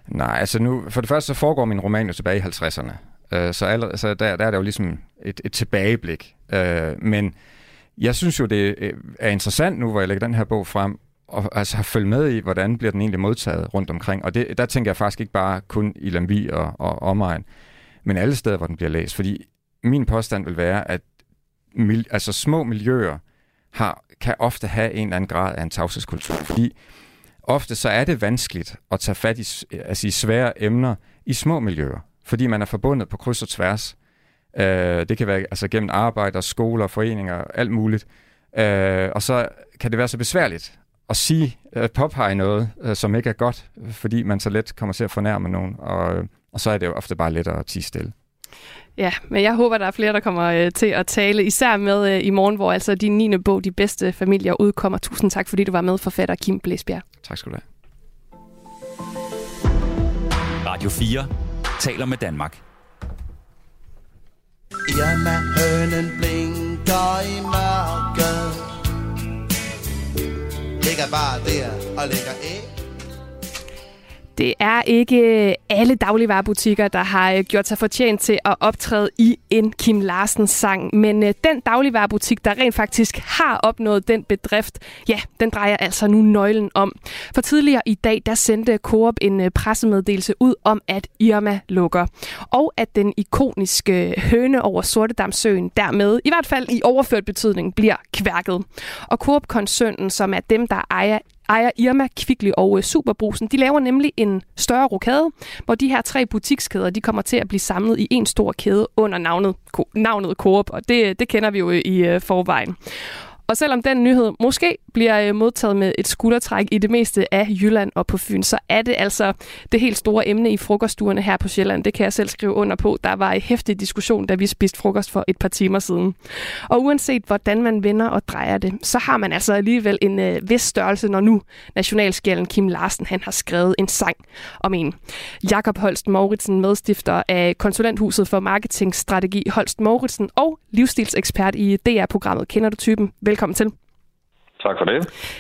Nej, altså nu, for det første så foregår min roman jo tilbage i 50'erne. Øh, så allerede, så der, der er der jo ligesom et, et tilbageblik. Øh, men jeg synes jo, det øh, er interessant nu, hvor jeg lægger den her bog frem, og altså har følge med i, hvordan bliver den egentlig modtaget rundt omkring. Og det, der tænker jeg faktisk ikke bare kun i Lambi og, og omegn, men alle steder, hvor den bliver læst. Fordi min påstand vil være, at mil, altså små miljøer har, kan ofte have en eller anden grad af en tavshedskultur. Fordi ofte så er det vanskeligt at tage fat i, altså i svære emner i små miljøer, fordi man er forbundet på kryds og tværs. Øh, det kan være altså gennem arbejde, skoler, foreninger, alt muligt. Øh, og så kan det være så besværligt at sige, at påpege noget, øh, som ikke er godt, fordi man så let kommer til at fornærme nogen, og, og så er det jo ofte bare lettere at tige stille. Ja, men jeg håber, der er flere, der kommer øh, til at tale, især med øh, i morgen, hvor altså din 9. bog, De bedste familier, udkommer. Tusind tak, fordi du var med, forfatter Kim Blæsbjerg. Tak skal du have. Radio 4 taler med Danmark. Irma hønen blinker i mørket Ligger bare der og lægger æg det er ikke øh, alle dagligvarerbutikker, der har øh, gjort sig fortjent til at optræde i en Kim Larsens sang. Men øh, den dagligvarebutik, der rent faktisk har opnået den bedrift, ja, den drejer altså nu nøglen om. For tidligere i dag, der sendte Coop en pressemeddelelse ud om, at Irma lukker. Og at den ikoniske høne over Sortedamsøen dermed, i hvert fald i overført betydning, bliver kværket. Og Coop-koncernen, som er dem, der ejer ejer Irma, Kvickly og øh, Superbrusen. De laver nemlig en større rokade, hvor de her tre butikskæder de kommer til at blive samlet i en stor kæde under navnet, navnet Coop, og det, øh, det kender vi jo øh, i forvejen. Og selvom den nyhed måske bliver øh, modtaget med et skuldertræk i det meste af Jylland og på Fyn, så er det altså det helt store emne i frokoststuerne her på Sjælland. Det kan jeg selv skrive under på. Der var en hæftig diskussion, da vi spiste frokost for et par timer siden. Og uanset hvordan man vender og drejer det, så har man altså alligevel en øh, vis størrelse, når nu nationalskjælden Kim Larsen han har skrevet en sang om en. Jakob Holst Mauritsen, medstifter af konsulenthuset for marketingstrategi Holst Mauritsen og livsstilsekspert i DR-programmet Kender du typen? Velkommen til. Tak for det.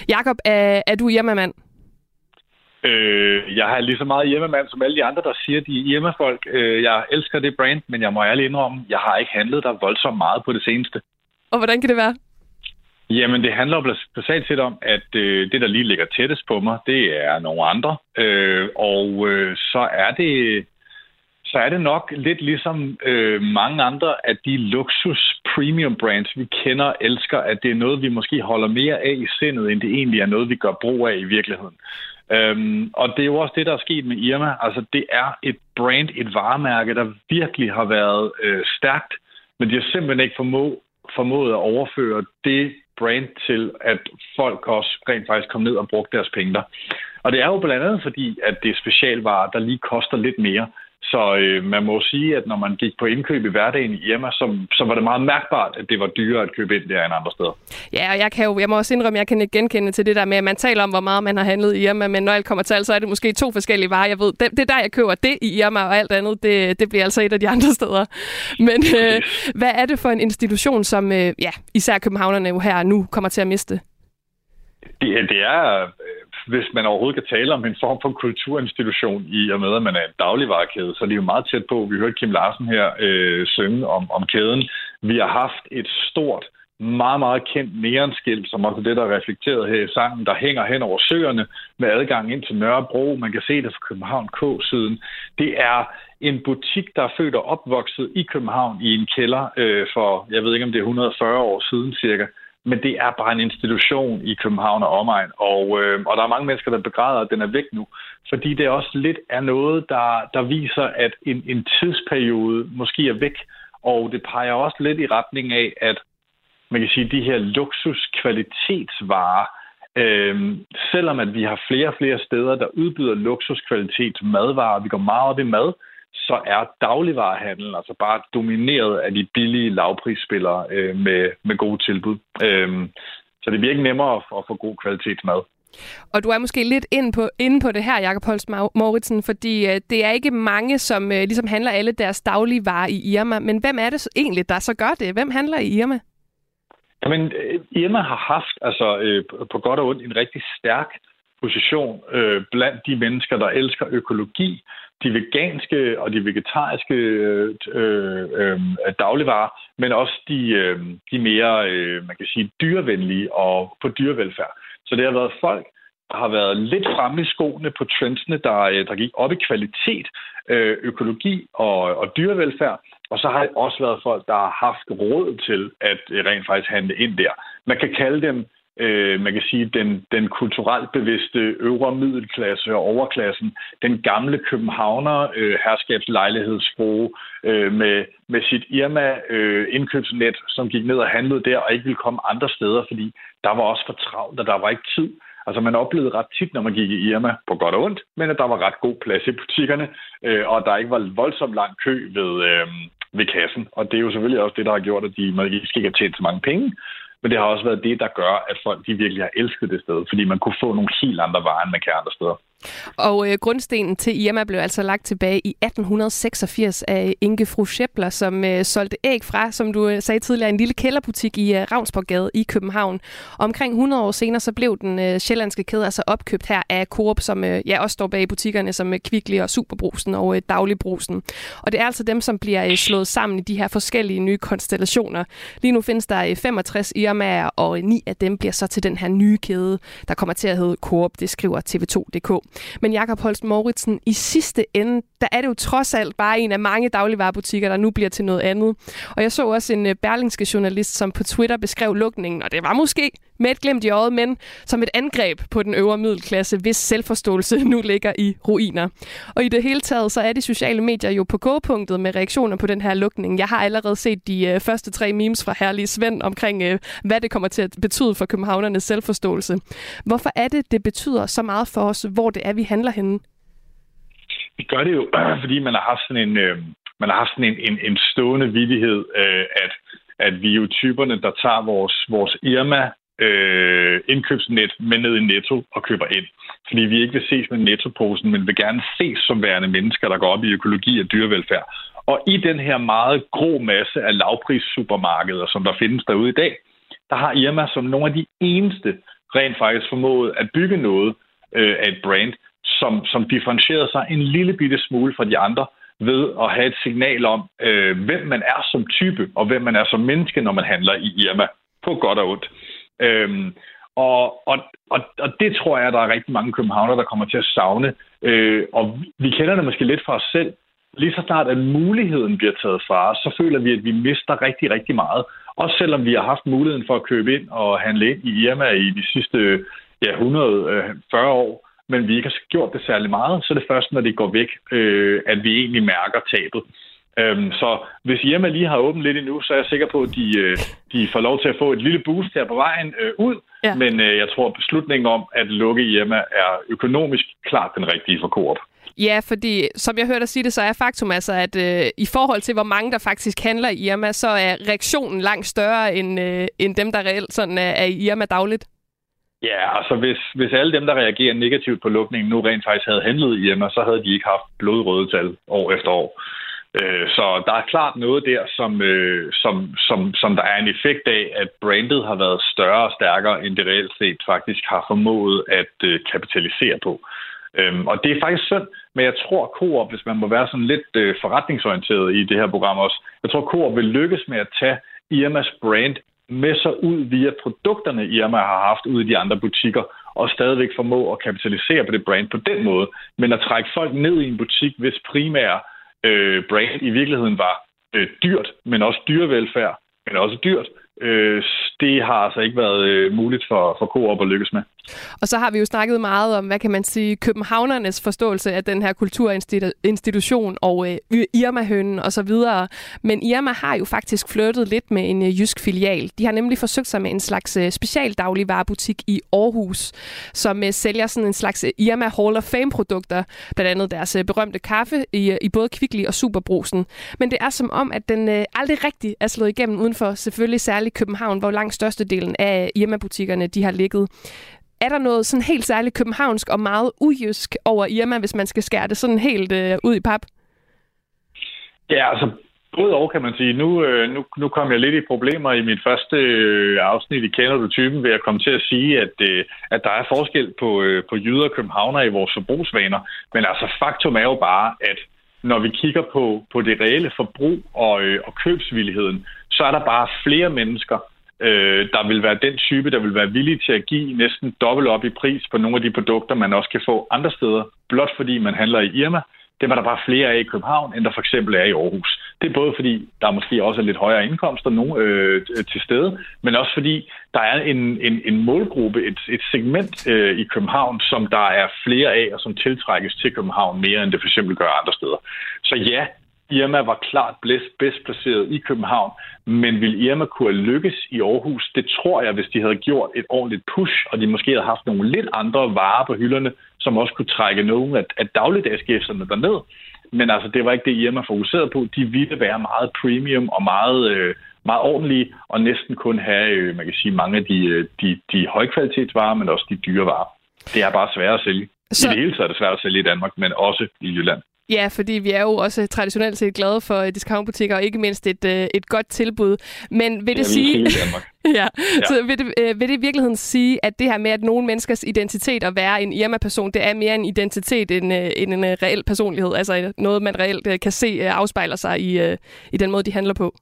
Jakob, er, er du hjemmemand? Øh, jeg har lige så meget hjemmemand som alle de andre, der siger, de er hjemmefolk. Øh, jeg elsker det brand, men jeg må ærligt indrømme, jeg har ikke handlet der voldsomt meget på det seneste. Og hvordan kan det være? Jamen, det handler jo basalt set om, at øh, det, der lige ligger tættest på mig, det er nogle andre. Øh, og øh, så er det så er det nok lidt ligesom øh, mange andre af de luksus premium brands, vi kender og elsker, at det er noget, vi måske holder mere af i sindet, end det egentlig er noget, vi gør brug af i virkeligheden. Øhm, og det er jo også det, der er sket med Irma. Altså, det er et brand, et varemærke, der virkelig har været øh, stærkt, men de har simpelthen ikke formå, formået at overføre det brand til, at folk også rent faktisk kom ned og brugte deres penge der. Og det er jo blandt andet fordi, at det er specialvarer, der lige koster lidt mere. Så øh, man må sige, at når man gik på indkøb i hverdagen i Irma, så, så var det meget mærkbart, at det var dyrere at købe ind der end andre steder. Ja, og jeg, kan jo, jeg må også indrømme, at jeg kan ikke genkende til det der med, at man taler om, hvor meget man har handlet i Irma, men når alt kommer til så er det måske to forskellige varer. Jeg ved, det, det er der, jeg køber det i Irma, og alt andet, det, det bliver altså et af de andre steder. Men øh, hvad er det for en institution, som øh, ja, især københavnerne jo her nu kommer til at miste? Det, det er hvis man overhovedet kan tale om en form for kulturinstitution i og med, at man er en dagligvarekæde, så er det jo meget tæt på. Vi hørte Kim Larsen her øh, synge om, om kæden. Vi har haft et stort, meget, meget kendt neonskilt, som også er det, der er reflekteret her i sangen, der hænger hen over søerne med adgang ind til Nørrebro. Man kan se det fra København K-siden. Det er en butik, der er født og opvokset i København i en kælder øh, for, jeg ved ikke om det er 140 år siden cirka men det er bare en institution i København og omegn, og, øh, og der er mange mennesker, der begræder, at den er væk nu, fordi det også lidt er noget, der, der viser, at en, en tidsperiode måske er væk, og det peger også lidt i retning af, at man kan sige, de her luksuskvalitetsvarer, øh, selvom at vi har flere og flere steder, der udbyder luksuskvalitets madvarer, vi går meget op i mad, så er dagligvarehandlen altså bare domineret af de billige lavprisspillere øh, med, med gode tilbud. Øh, så det bliver ikke nemmere at, at få god kvalitetsmad. Og du er måske lidt inde på, inde på det her, Jakob Holst Mauritsen, fordi øh, det er ikke mange, som øh, ligesom handler alle deres daglige varer i Irma. Men hvem er det så egentlig, der så gør det? Hvem handler i Irma? Jamen, øh, Irma har haft altså øh, på godt og ondt en rigtig stærk position øh, blandt de mennesker, der elsker økologi, de veganske og de vegetariske øh, øh, øh, dagligvarer, men også de, øh, de mere, øh, man kan sige, dyrevenlige og på dyrevelfærd. Så det har været folk, der har været lidt fremme i skoene på trendsene, der, øh, der gik op i kvalitet, øh, økologi og, og dyrevelfærd. Og så har det også været folk, der har haft råd til at øh, rent faktisk handle ind der. Man kan kalde dem øh, man kan sige, den, den kulturelt bevidste øvre middelklasse og overklassen, den gamle københavner øh, herskabslejlighedsfrue øh, med, med sit Irma øh, som gik ned og handlede der og ikke ville komme andre steder, fordi der var også for travlt, og der var ikke tid. Altså man oplevede ret tit, når man gik i Irma, på godt og ondt, men at der var ret god plads i butikkerne, øh, og der ikke var voldsomt lang kø ved, øh, ved kassen. Og det er jo selvfølgelig også det, der har gjort, at de måske ikke har tjent så mange penge, men det har også været det, der gør, at folk de virkelig har elsket det sted, fordi man kunne få nogle helt andre varer, end man kan andre steder. Og øh, grundstenen til Irma blev altså lagt tilbage i 1886 af Inge Fru Schepler, som øh, solgte æg fra, som du øh, sagde tidligere, en lille kælderbutik i øh, Ravnsborggade i København. Og omkring 100 år senere, så blev den øh, sjællandske kæde altså opkøbt her af Coop, som øh, ja, også står bag butikkerne som øh, Kvickly og Superbrusen og øh, Dagligbrusen. Og det er altså dem, som bliver øh, slået sammen i de her forskellige nye konstellationer. Lige nu findes der øh, 65 Irmaer, og øh, ni af dem bliver så til den her nye kæde, der kommer til at hedde Coop. Det skriver tv2.dk. Men Jakob Holst Mauritsen, i sidste ende, der er det jo trods alt bare en af mange dagligvarerbutikker, der nu bliver til noget andet. Og jeg så også en øh, berlingske journalist, som på Twitter beskrev lukningen, og det var måske med et glimt i øjet, men som et angreb på den øvre middelklasse, hvis selvforståelse nu ligger i ruiner. Og i det hele taget, så er de sociale medier jo på gåpunktet med reaktioner på den her lukning. Jeg har allerede set de øh, første tre memes fra Herlige Svend omkring, øh, hvad det kommer til at betyde for københavnernes selvforståelse. Hvorfor er det, det betyder så meget for os, hvor det er, vi handler henne? Vi gør det jo, fordi man har haft sådan en, øh, man har haft sådan en, en, en stående vidighed, øh, at at vi er jo typerne, der tager vores, vores Irma øh, indkøbsnet med ned i Netto og køber ind. Fordi vi ikke vil ses med nettoposen, men vil gerne ses som værende mennesker, der går op i økologi og dyrevelfærd. Og i den her meget grå masse af lavprissupermarkeder, som der findes derude i dag, der har Irma som nogle af de eneste rent faktisk formået at bygge noget øh, af et brand, som, som differentierede sig en lille bitte smule fra de andre, ved at have et signal om, øh, hvem man er som type, og hvem man er som menneske, når man handler i Irma, på godt og ondt. Øhm, og, og, og, og det tror jeg, at der er rigtig mange københavner, der kommer til at savne. Øh, og vi kender det måske lidt fra os selv. Lige så snart, at muligheden bliver taget fra os, så føler vi, at vi mister rigtig, rigtig meget. Også selvom vi har haft muligheden for at købe ind og handle ind i Irma i de sidste ja, 140 øh, år, men vi ikke har gjort det særlig meget, så er det først, når det går væk, øh, at vi egentlig mærker tabet. Øhm, så hvis Irma lige har åbent lidt endnu, så er jeg sikker på, at de, øh, de får lov til at få et lille boost her på vejen øh, ud. Ja. Men øh, jeg tror, beslutningen om at lukke Irma er økonomisk klart den rigtige for Coop. Ja, fordi som jeg hørte dig sige det, så er faktum altså, at øh, i forhold til, hvor mange der faktisk handler i Irma, så er reaktionen langt større end, øh, end dem, der reelt sådan er, er i Irma dagligt. Ja, altså hvis, hvis alle dem, der reagerer negativt på lukningen, nu rent faktisk havde handlet i Irma, så havde de ikke haft blodrøde tal år efter år. Øh, så der er klart noget der, som, øh, som, som, som der er en effekt af, at brandet har været større og stærkere, end det reelt set faktisk har formået at øh, kapitalisere på. Øhm, og det er faktisk synd, men jeg tror, Coop, hvis man må være sådan lidt øh, forretningsorienteret i det her program også, jeg tror, Coop vil lykkes med at tage Irmas brand med sig ud via produkterne, Irma har haft ude i de andre butikker, og stadigvæk formå at kapitalisere på det brand på den måde. Men at trække folk ned i en butik, hvis primære øh, brand i virkeligheden var øh, dyrt, men også dyrevelfærd, men også dyrt, øh, det har altså ikke været øh, muligt for, for Coop at lykkes med. Og så har vi jo snakket meget om, hvad kan man sige, københavnernes forståelse af den her kulturinstitution og øh, Irma-hønen og så videre. Men Irma har jo faktisk flyttet lidt med en øh, jysk filial. De har nemlig forsøgt sig med en slags øh, specialdagligvarerbutik i Aarhus, som øh, sælger sådan en slags øh, Irma Hall of Fame-produkter, blandt andet deres øh, berømte kaffe i, øh, i både Kvickly og Superbrusen. Men det er som om, at den øh, aldrig rigtig er slået igennem uden for selvfølgelig særligt København, hvor langt størstedelen af Irma-butikkerne de har ligget. Er der noget sådan helt særligt københavnsk og meget ujysk over Irma, hvis man skal skære det sådan helt øh, ud i pap? Ja, altså både og kan man sige. Nu, øh, nu, nu kom jeg lidt i problemer i mit første øh, afsnit i Kender du typen ved at komme til at sige, at, øh, at der er forskel på, øh, på jyder og københavner i vores forbrugsvaner. Men altså faktum er jo bare, at når vi kigger på, på det reelle forbrug og, øh, og købsvilligheden, så er der bare flere mennesker, øh, der vil være den type, der vil være villige til at give næsten dobbelt op i pris på nogle af de produkter, man også kan få andre steder, blot fordi man handler i Irma, det var der bare flere af i København, end der for eksempel er i Aarhus. Det er både fordi, der måske også er lidt højere indkomster nu øh, til stede, men også fordi, der er en, en, en målgruppe, et, et segment øh, i København, som der er flere af, og som tiltrækkes til København mere, end det for eksempel gør andre steder. Så ja, Irma var klart bedst, bedst placeret i København, men vil Irma kunne lykkes i Aarhus? Det tror jeg, hvis de havde gjort et ordentligt push, og de måske havde haft nogle lidt andre varer på hylderne, som også kunne trække nogle af, af dagligdagsgæsterne derned. Men altså, det var ikke det, Irma fokuserede på. De ville være meget premium og meget, øh, meget ordentlige, og næsten kun have, øh, man kan sige, mange af de, øh, de, de højkvalitetsvarer, men også de dyre varer. Det er bare svært at sælge. Så... I det hele taget er det svært at sælge i Danmark, men også i Jylland. Ja, fordi vi er jo også traditionelt set glade for øh, discountbutikker, og ikke mindst et, øh, et godt tilbud. Men vil det sige... ja, ja, så vil det, øh, vil det i virkeligheden sige, at det her med, at nogle menneskers identitet at være en Irma-person, det er mere en identitet end, end en reel personlighed? Altså noget, man reelt kan se afspejler sig i, i den måde, de handler på?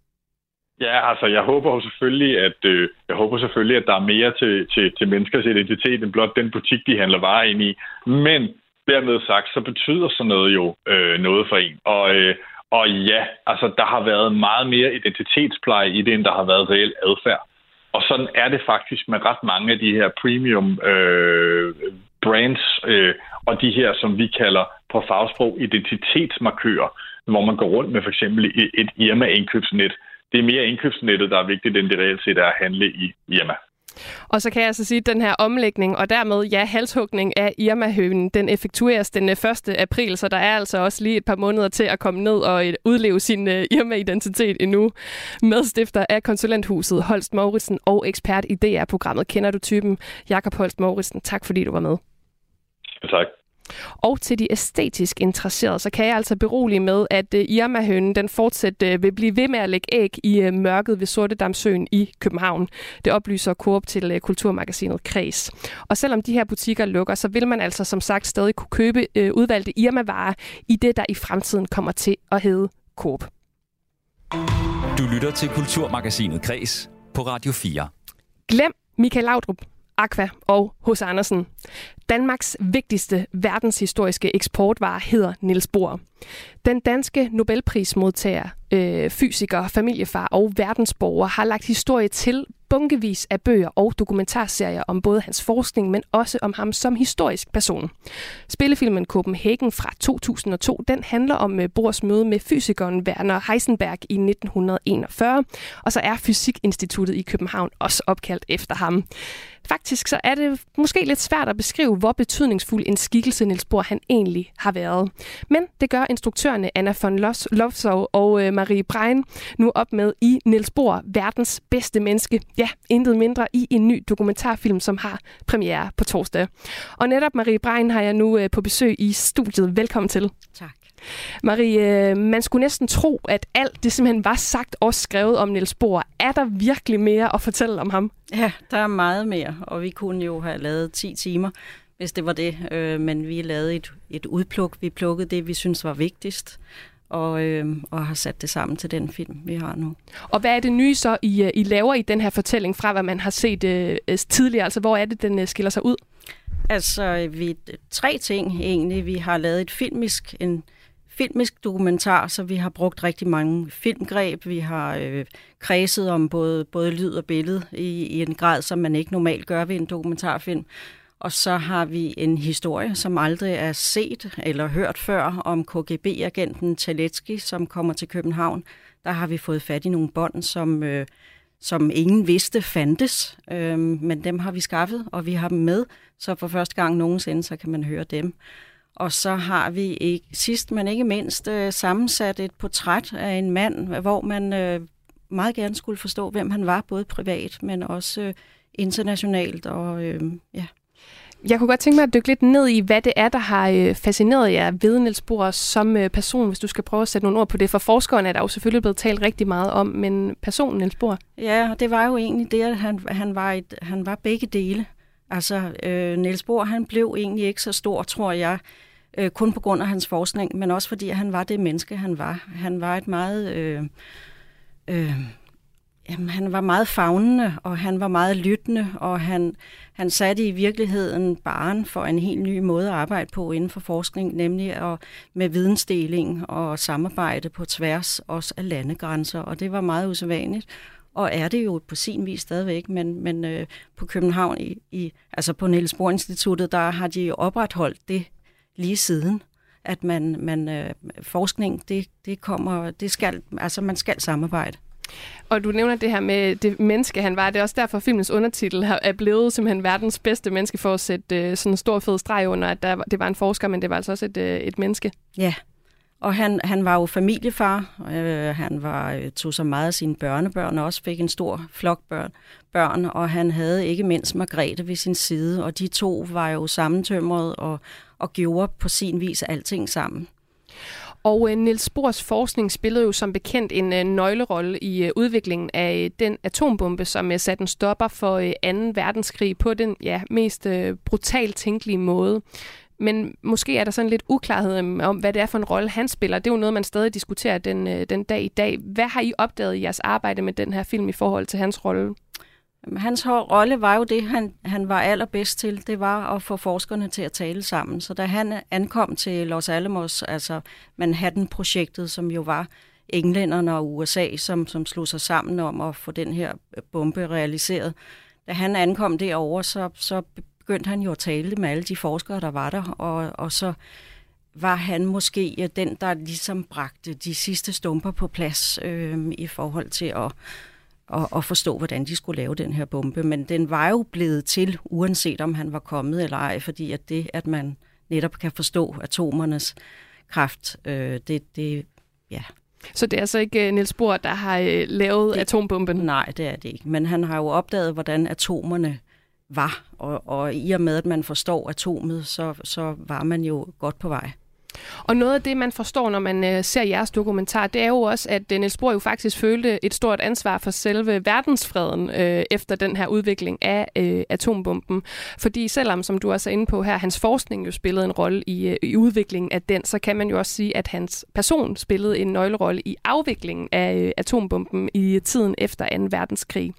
Ja, altså jeg håber jo selvfølgelig, at øh, jeg håber selvfølgelig, at der er mere til, til, til menneskers identitet end blot den butik, de handler varer ind i. Men dermed sagt, så betyder sådan noget jo øh, noget for en. Og, øh, og ja, altså der har været meget mere identitetspleje i det, end der har været reel adfærd. Og sådan er det faktisk med ret mange af de her premium øh, brands, øh, og de her, som vi kalder på fagsprog, identitetsmarkører, hvor man går rundt med for eksempel et, et Irma-indkøbsnet. Det er mere indkøbsnettet, der er vigtigt, end det reelt set er at handle i Irma. Og så kan jeg altså sige, at den her omlægning og dermed ja, halshugning af Irma-hønen, den effektueres den øh, 1. April, så der er altså også lige et par måneder til at komme ned og øh, udleve sin uh, Irma-identitet endnu. Medstifter af konsulenthuset Holst Mauritsen og ekspert i DR-programmet Kender du typen? Jakob Holst Mauritsen, tak fordi du var med. tak. Og til de æstetisk interesserede, så kan jeg altså berolige med, at uh, Irma-hønen den fortsat uh, vil blive ved med at lægge æg i uh, mørket ved Sortedamsøen i København. Det oplyser Coop til Kulturmagasinet Kreds. Og selvom de her butikker lukker, så vil man altså som sagt stadig kunne købe udvalgte Irma-varer i det, der i fremtiden kommer til at hedde Coop. Du lytter til Kulturmagasinet Kres på Radio 4. Glem Michael Laudrup. Aqua og hos Andersen. Danmarks vigtigste verdenshistoriske eksportvare hedder Niels Bohr. Den danske Nobelprismodtager, øh, fysiker, familiefar og verdensborger har lagt historie til bunkevis af bøger og dokumentarserier om både hans forskning, men også om ham som historisk person. Spillefilmen Copenhagen fra 2002, den handler om øh, Bohrs møde med fysikeren Werner Heisenberg i 1941, og så er Fysikinstituttet i København også opkaldt efter ham. Faktisk så er det måske lidt svært at beskrive, hvor betydningsfuld en skikkelse Niels Bohr han egentlig har været. Men det gør instruktørerne Anna von Los, Lofsov og øh, Marie Brein nu op med i Niels Bohr, verdens bedste menneske. Ja, intet mindre i en ny dokumentarfilm, som har premiere på torsdag. Og netop Marie Brein har jeg nu øh, på besøg i studiet. Velkommen til. Tak. Marie, øh, man skulle næsten tro, at alt det simpelthen var sagt og skrevet om Niels Bohr. Er der virkelig mere at fortælle om ham? Ja, der er meget mere, og vi kunne jo have lavet 10 timer, hvis det var det. Øh, men vi lavede et, et udpluk. Vi plukkede det, vi synes var vigtigst, og, øh, og har sat det sammen til den film, vi har nu. Og hvad er det nye så, I, øh, I laver i den her fortælling fra, hvad man har set øh, tidligere? Altså, hvor er det, den øh, skiller sig ud? Altså, vi tre ting egentlig. Vi har lavet et filmisk, en filmisk dokumentar, så vi har brugt rigtig mange filmgreb. Vi har øh, kredset om både, både lyd og billede i, i en grad, som man ikke normalt gør ved en dokumentarfilm. Og så har vi en historie, som aldrig er set eller hørt før, om KGB-agenten Taletski, som kommer til København. Der har vi fået fat i nogle bånd, som, øh, som ingen vidste fandtes, øh, men dem har vi skaffet, og vi har dem med, så for første gang nogensinde, så kan man høre dem. Og så har vi ikke, sidst men ikke mindst øh, sammensat et portræt af en mand, hvor man øh, meget gerne skulle forstå, hvem han var, både privat, men også øh, internationalt. Og, øh, ja. Jeg kunne godt tænke mig at dykke lidt ned i, hvad det er, der har fascineret jer ved Niels Bohr som person, hvis du skal prøve at sætte nogle ord på det. For forskeren er der jo selvfølgelig blevet talt rigtig meget om, men personen Niels Bohr? Ja, det var jo egentlig det, at han, han, var, et, han var begge dele. Altså, øh, Niels Bohr, han blev egentlig ikke så stor, tror jeg, øh, kun på grund af hans forskning, men også fordi han var det menneske, han var. Han var et meget... Øh, øh, Jamen, han var meget fagnende, og han var meget lyttende, og han, han satte i virkeligheden baren for en helt ny måde at arbejde på inden for forskning, nemlig at, med vidensdeling og samarbejde på tværs også af landegrænser, og det var meget usædvanligt. Og er det jo på sin vis stadigvæk, men, men øh, på København, i, i, altså på Niels Bohr Instituttet, der har de opretholdt det lige siden at man, man øh, forskning, det, det kommer, det skal, altså man skal samarbejde. Og du nævner det her med det menneske, han var. Det er også derfor, filmens undertitel er blevet simpelthen verdens bedste menneske for at sætte øh, sådan en stor fed streg under, at der, det var en forsker, men det var altså også et, øh, et menneske. Ja, og han, han var jo familiefar. Øh, han var, øh, tog så meget af sine børnebørn og også fik en stor flok børn, børn. Og han havde ikke mindst Margrethe ved sin side. Og de to var jo sammentømret og, og gjorde på sin vis alting sammen. Og øh, Niels Bohrs forskning spillede jo som bekendt en øh, nøglerolle i øh, udviklingen af øh, den atombombe, som øh, satte en stopper for øh, 2. verdenskrig på den ja, mest øh, brutalt tænkelige måde. Men måske er der sådan lidt uklarhed om, hvad det er for en rolle, han spiller. Det er jo noget, man stadig diskuterer den, øh, den dag i dag. Hvad har I opdaget i jeres arbejde med den her film i forhold til hans rolle? Hans rolle var jo det, han, han var allerbedst til, det var at få forskerne til at tale sammen. Så da han ankom til Los Alamos, altså Manhattan-projektet, som jo var englænderne og USA, som, som slog sig sammen om at få den her bombe realiseret. Da han ankom derover, så, så begyndte han jo at tale med alle de forskere, der var der, og, og så var han måske den, der ligesom bragte de sidste stumper på plads øh, i forhold til at og, og forstå, hvordan de skulle lave den her bombe. Men den var jo blevet til, uanset om han var kommet eller ej, fordi at det, at man netop kan forstå atomernes kraft, øh, det, det, ja. Så det er altså ikke uh, Niels Bohr, der har uh, lavet det, atombomben? Nej, det er det ikke. Men han har jo opdaget, hvordan atomerne var, og, og i og med, at man forstår atomet, så, så var man jo godt på vej. Og noget af det, man forstår, når man øh, ser jeres dokumentar, det er jo også, at øh, Niels Bohr jo faktisk følte et stort ansvar for selve verdensfreden øh, efter den her udvikling af øh, atombomben. Fordi selvom, som du også er inde på her, hans forskning jo spillede en rolle i, øh, i udviklingen af den, så kan man jo også sige, at hans person spillede en nøglerolle i afviklingen af øh, atombomben i tiden efter 2. verdenskrig.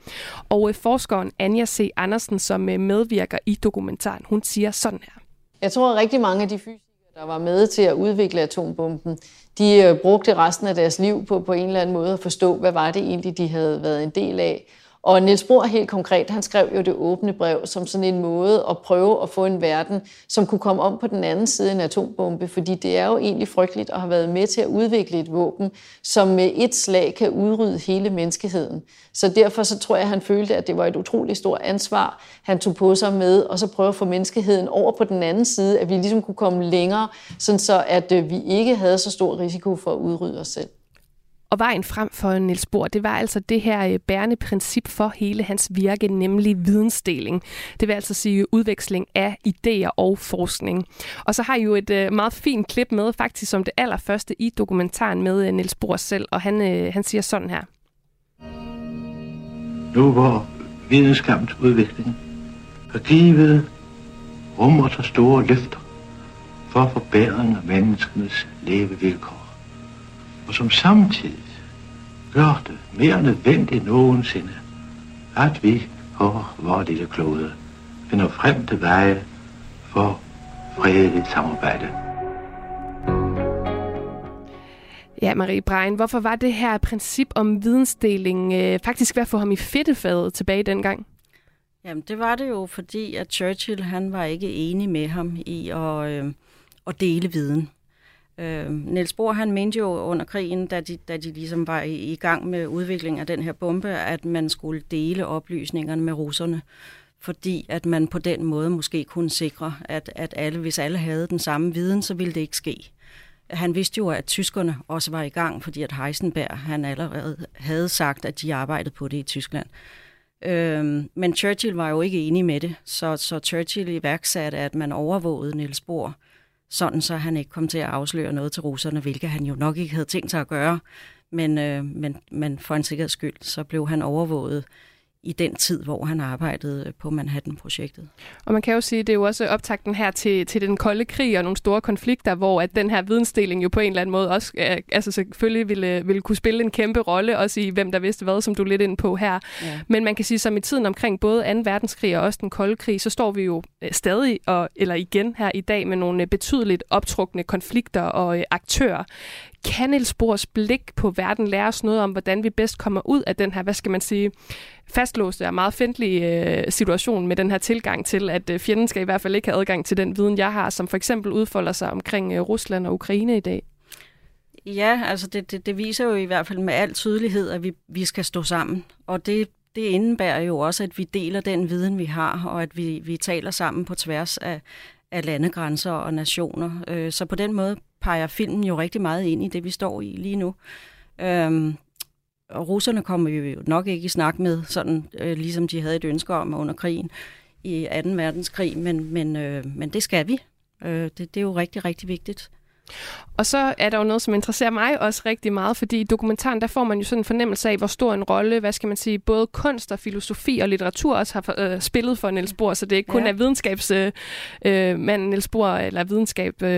Og øh, forskeren Anja C. Andersen, som øh, medvirker i dokumentaren, hun siger sådan her. Jeg tror, at rigtig mange af de fysiske der var med til at udvikle atombomben, de øh, brugte resten af deres liv på på en eller anden måde at forstå, hvad var det egentlig, de havde været en del af. Og Niels Bohr helt konkret, han skrev jo det åbne brev som sådan en måde at prøve at få en verden, som kunne komme om på den anden side af en atombombe, fordi det er jo egentlig frygteligt at have været med til at udvikle et våben, som med et slag kan udrydde hele menneskeheden. Så derfor så tror jeg, at han følte, at det var et utroligt stort ansvar, han tog på sig med, og så prøve at få menneskeheden over på den anden side, at vi ligesom kunne komme længere, sådan så at øh, vi ikke havde så stor risiko for at udrydde os selv. Og vejen frem for Niels Bohr, det var altså det her øh, bærende princip for hele hans virke, nemlig vidensdeling. Det vil altså sige udveksling af idéer og forskning. Og så har I jo et øh, meget fint klip med, faktisk som det allerførste i dokumentaren med øh, Niels Bohr selv, og han, han siger sådan her. Nu hvor videnskabens udvikling har givet rummer så store løfter for forbedring af menneskenes levevilkår, og som samtidig gør det mere nødvendigt nogensinde, at vi på vores lille klode finder frem til veje for fredeligt samarbejde. Ja, Marie Brein, hvorfor var det her princip om vidensdeling øh, faktisk ved at få ham i fedtefadet tilbage dengang? Jamen, det var det jo, fordi at Churchill han var ikke enig med ham i at, øh, at dele viden. Øh, Niels Bohr han mente jo under krigen, da de, da de ligesom var i, i gang med udviklingen af den her bombe, at man skulle dele oplysningerne med russerne, fordi at man på den måde måske kunne sikre, at, at alle, hvis alle havde den samme viden, så ville det ikke ske. Han vidste jo, at tyskerne også var i gang, fordi at Heisenberg han allerede havde sagt, at de arbejdede på det i Tyskland. Øhm, men Churchill var jo ikke enig med det, så, så Churchill iværksatte, at man overvågede Niels Bohr sådan så han ikke kom til at afsløre noget til russerne, hvilket han jo nok ikke havde tænkt sig at gøre. Men, øh, men, men for en sikkerheds skyld, så blev han overvåget i den tid, hvor han arbejdede på Manhattan-projektet. Og man kan jo sige, at det er jo også optakten her til, til den kolde krig og nogle store konflikter, hvor at den her vidensdeling jo på en eller anden måde også altså selvfølgelig ville, ville kunne spille en kæmpe rolle, også i hvem der vidste hvad, som du er lidt ind på her. Ja. Men man kan sige, som i tiden omkring både 2. verdenskrig og også den kolde krig, så står vi jo øh, stadig, og, eller igen her i dag, med nogle betydeligt optrukne konflikter og øh, aktører. Kan Niels Bohrs blik på verden lære os noget om, hvordan vi bedst kommer ud af den her, hvad skal man sige, fastlåste og meget fjendtlige øh, situation med den her tilgang til, at øh, fjenden skal i hvert fald ikke have adgang til den viden, jeg har, som for eksempel udfolder sig omkring øh, Rusland og Ukraine i dag? Ja, altså det, det, det viser jo i hvert fald med al tydelighed, at vi, vi skal stå sammen. Og det, det indebærer jo også, at vi deler den viden, vi har, og at vi, vi taler sammen på tværs af, af landegrænser og nationer. Øh, så på den måde peger filmen jo rigtig meget ind i det, vi står i lige nu. Øhm, og russerne kommer vi jo nok ikke i snak med, sådan øh, ligesom de havde et ønske om under krigen i 2. verdenskrig, men, men, øh, men det skal vi. Øh, det, det er jo rigtig, rigtig vigtigt. Og så er der jo noget, som interesserer mig også rigtig meget, fordi i dokumentaren, der får man jo sådan en fornemmelse af, hvor stor en rolle, hvad skal man sige, både kunst og filosofi og litteratur også har øh, spillet for Niels Bohr, så det er ikke kun ja. er videnskabsmanden øh, øh, Niels Bohr, eller videnskab, øh,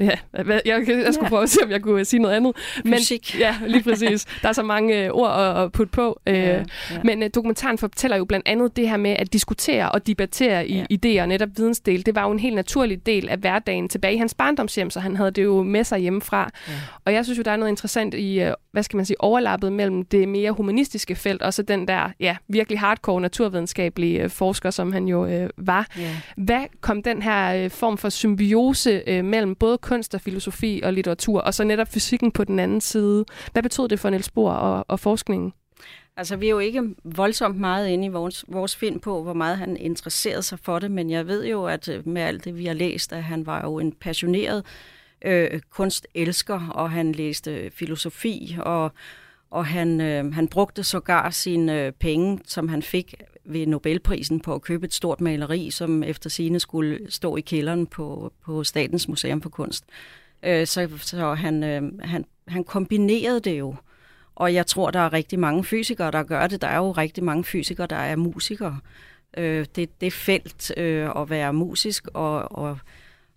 ja, jeg, jeg, jeg skulle ja. prøve at se, om jeg kunne sige noget andet. Fysik. Men, ja, lige præcis. Der er så mange øh, ord at, at putte på. Øh, ja, ja. Men øh, dokumentaren fortæller jo blandt andet det her med at diskutere og debattere i ja. idéer, netop vidensdel. Det var jo en helt naturlig del af hverdagen tilbage i hans barndomshjem, så han havde det jo med sig hjemmefra. Ja. Og jeg synes jo, der er noget interessant i, øh, hvad skal man sige, overlappet mellem det mere humanistiske felt, og så den der ja, virkelig hardcore naturvidenskabelige øh, forsker, som han jo øh, var. Ja. Hvad kom den her øh, form for symbiose øh, mellem både kunst og filosofi og litteratur, og så netop fysikken på den anden side? Hvad betød det for Niels Bohr og, og forskningen? Altså, vi er jo ikke voldsomt meget inde i vores, vores film på, hvor meget han interesserede sig for det, men jeg ved jo, at øh, med alt det, vi har læst, at han var jo en passioneret øh, kunstelsker, og han læste filosofi, og, og han, øh, han brugte sågar sine øh, penge, som han fik ved Nobelprisen på at købe et stort maleri, som efter sine skulle stå i kælderen på, på Statens Museum for Kunst. Øh, så så han, øh, han, han kombinerede det jo. Og jeg tror, der er rigtig mange fysikere, der gør det. Der er jo rigtig mange fysikere, der er musikere. Øh, det, det felt øh, at være musisk og, og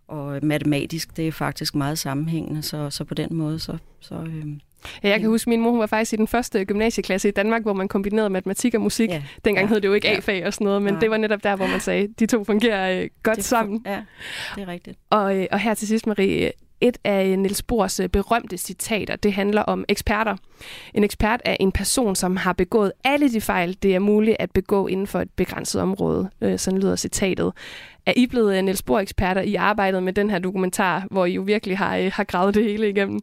og matematisk, det er faktisk meget sammenhængende, så, så på den måde, så... så øh, Ja, jeg kan huske, min mor hun var faktisk i den første gymnasieklasse i Danmark, hvor man kombinerede matematik og musik. Ja. Dengang ja. hed det jo ikke ja. A-fag og sådan noget, men ja. det var netop der, hvor man sagde, at de to fungerer øh, godt det, sammen. Ja, det er rigtigt. Og, øh, og her til sidst, Marie, et af Niels Bohrs øh, berømte citater, det handler om eksperter. En ekspert er en person, som har begået alle de fejl, det er muligt at begå inden for et begrænset område. Øh, sådan lyder citatet. Er I blevet øh, Niels Bohr-eksperter i arbejdet med den her dokumentar, hvor I jo virkelig har, har gravet det hele igennem?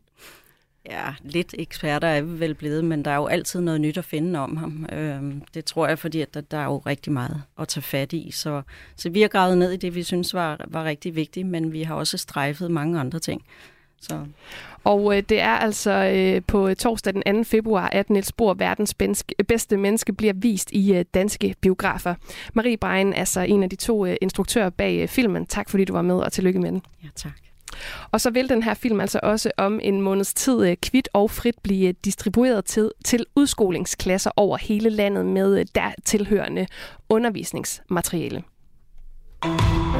Ja, lidt eksperter er vi vel blevet, men der er jo altid noget nyt at finde om ham. Øhm, det tror jeg, fordi at der, der er jo rigtig meget at tage fat i. Så, så vi har gravet ned i det, vi synes var, var rigtig vigtigt, men vi har også strejfet mange andre ting. Så. Og øh, det er altså øh, på torsdag den 2. februar, at Niels Bohr, verdens bedste menneske, bliver vist i øh, danske biografer. Marie Brein er altså en af de to øh, instruktører bag øh, filmen. Tak fordi du var med, og tillykke med den. Ja, tak. Og så vil den her film altså også om en måneds tid øh, kvidt og frit blive distribueret til, til udskolingsklasser over hele landet med øh, der tilhørende undervisningsmateriale.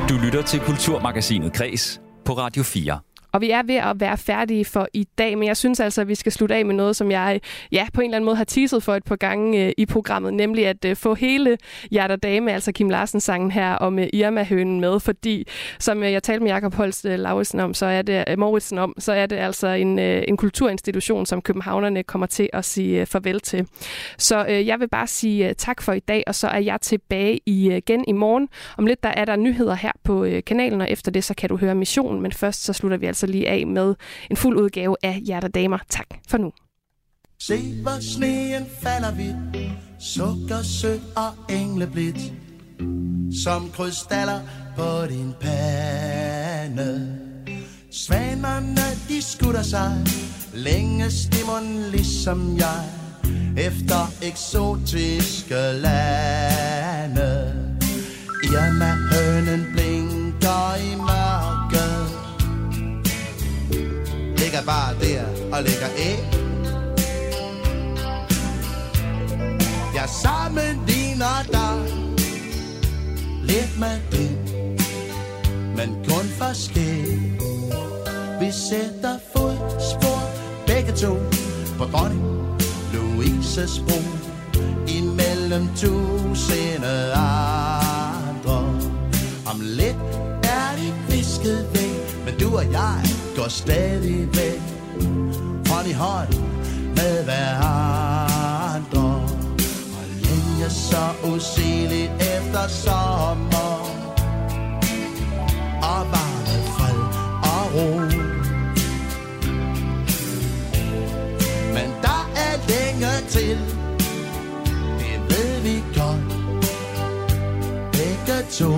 Du lytter til Kulturmagasinet Kres på Radio 4. Og vi er ved at være færdige for i dag, men jeg synes altså, at vi skal slutte af med noget, som jeg ja, på en eller anden måde har teaset for et par gange øh, i programmet, nemlig at øh, få hele Hjerter Dame, altså Kim Larsen-sangen her om øh, Irma-hønen med, fordi som øh, jeg talte med Jakob Holst øh, Lauritsen om, så er det øh, Mauritsen om, så er det altså en, øh, en kulturinstitution, som københavnerne kommer til at sige øh, farvel til. Så øh, jeg vil bare sige øh, tak for i dag, og så er jeg tilbage i, øh, igen i morgen. Om lidt der er der nyheder her på øh, kanalen, og efter det så kan du høre missionen, men først så slutter vi altså altså lige af med en fuld udgave af Hjerter Damer. Tak for nu. Se hvor sneen falder vidt, sukker sød og engleblidt, som krystaller på din pande. Svanerne de skutter sig, længe stimmen ligesom jeg, efter eksotiske lande. Irma ligger bare der og lægger æg. Jeg sammenligner dig Lidt med det Men kun forskel Vi sætter fodspor Begge to På dronning Louises bro Imellem tusinde andre Om lidt er det visket væk Men du og jeg går stadigvæk Hånd i hånd med hverandre Og længe så usigeligt efter sommer. Og varme fred og ro. Men der er længe til. Det ved vi godt. Begge to.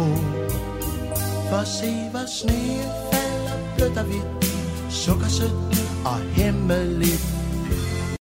For se hvor sneen falder blødt og hvidt. Sukkersødt og hemmeligt.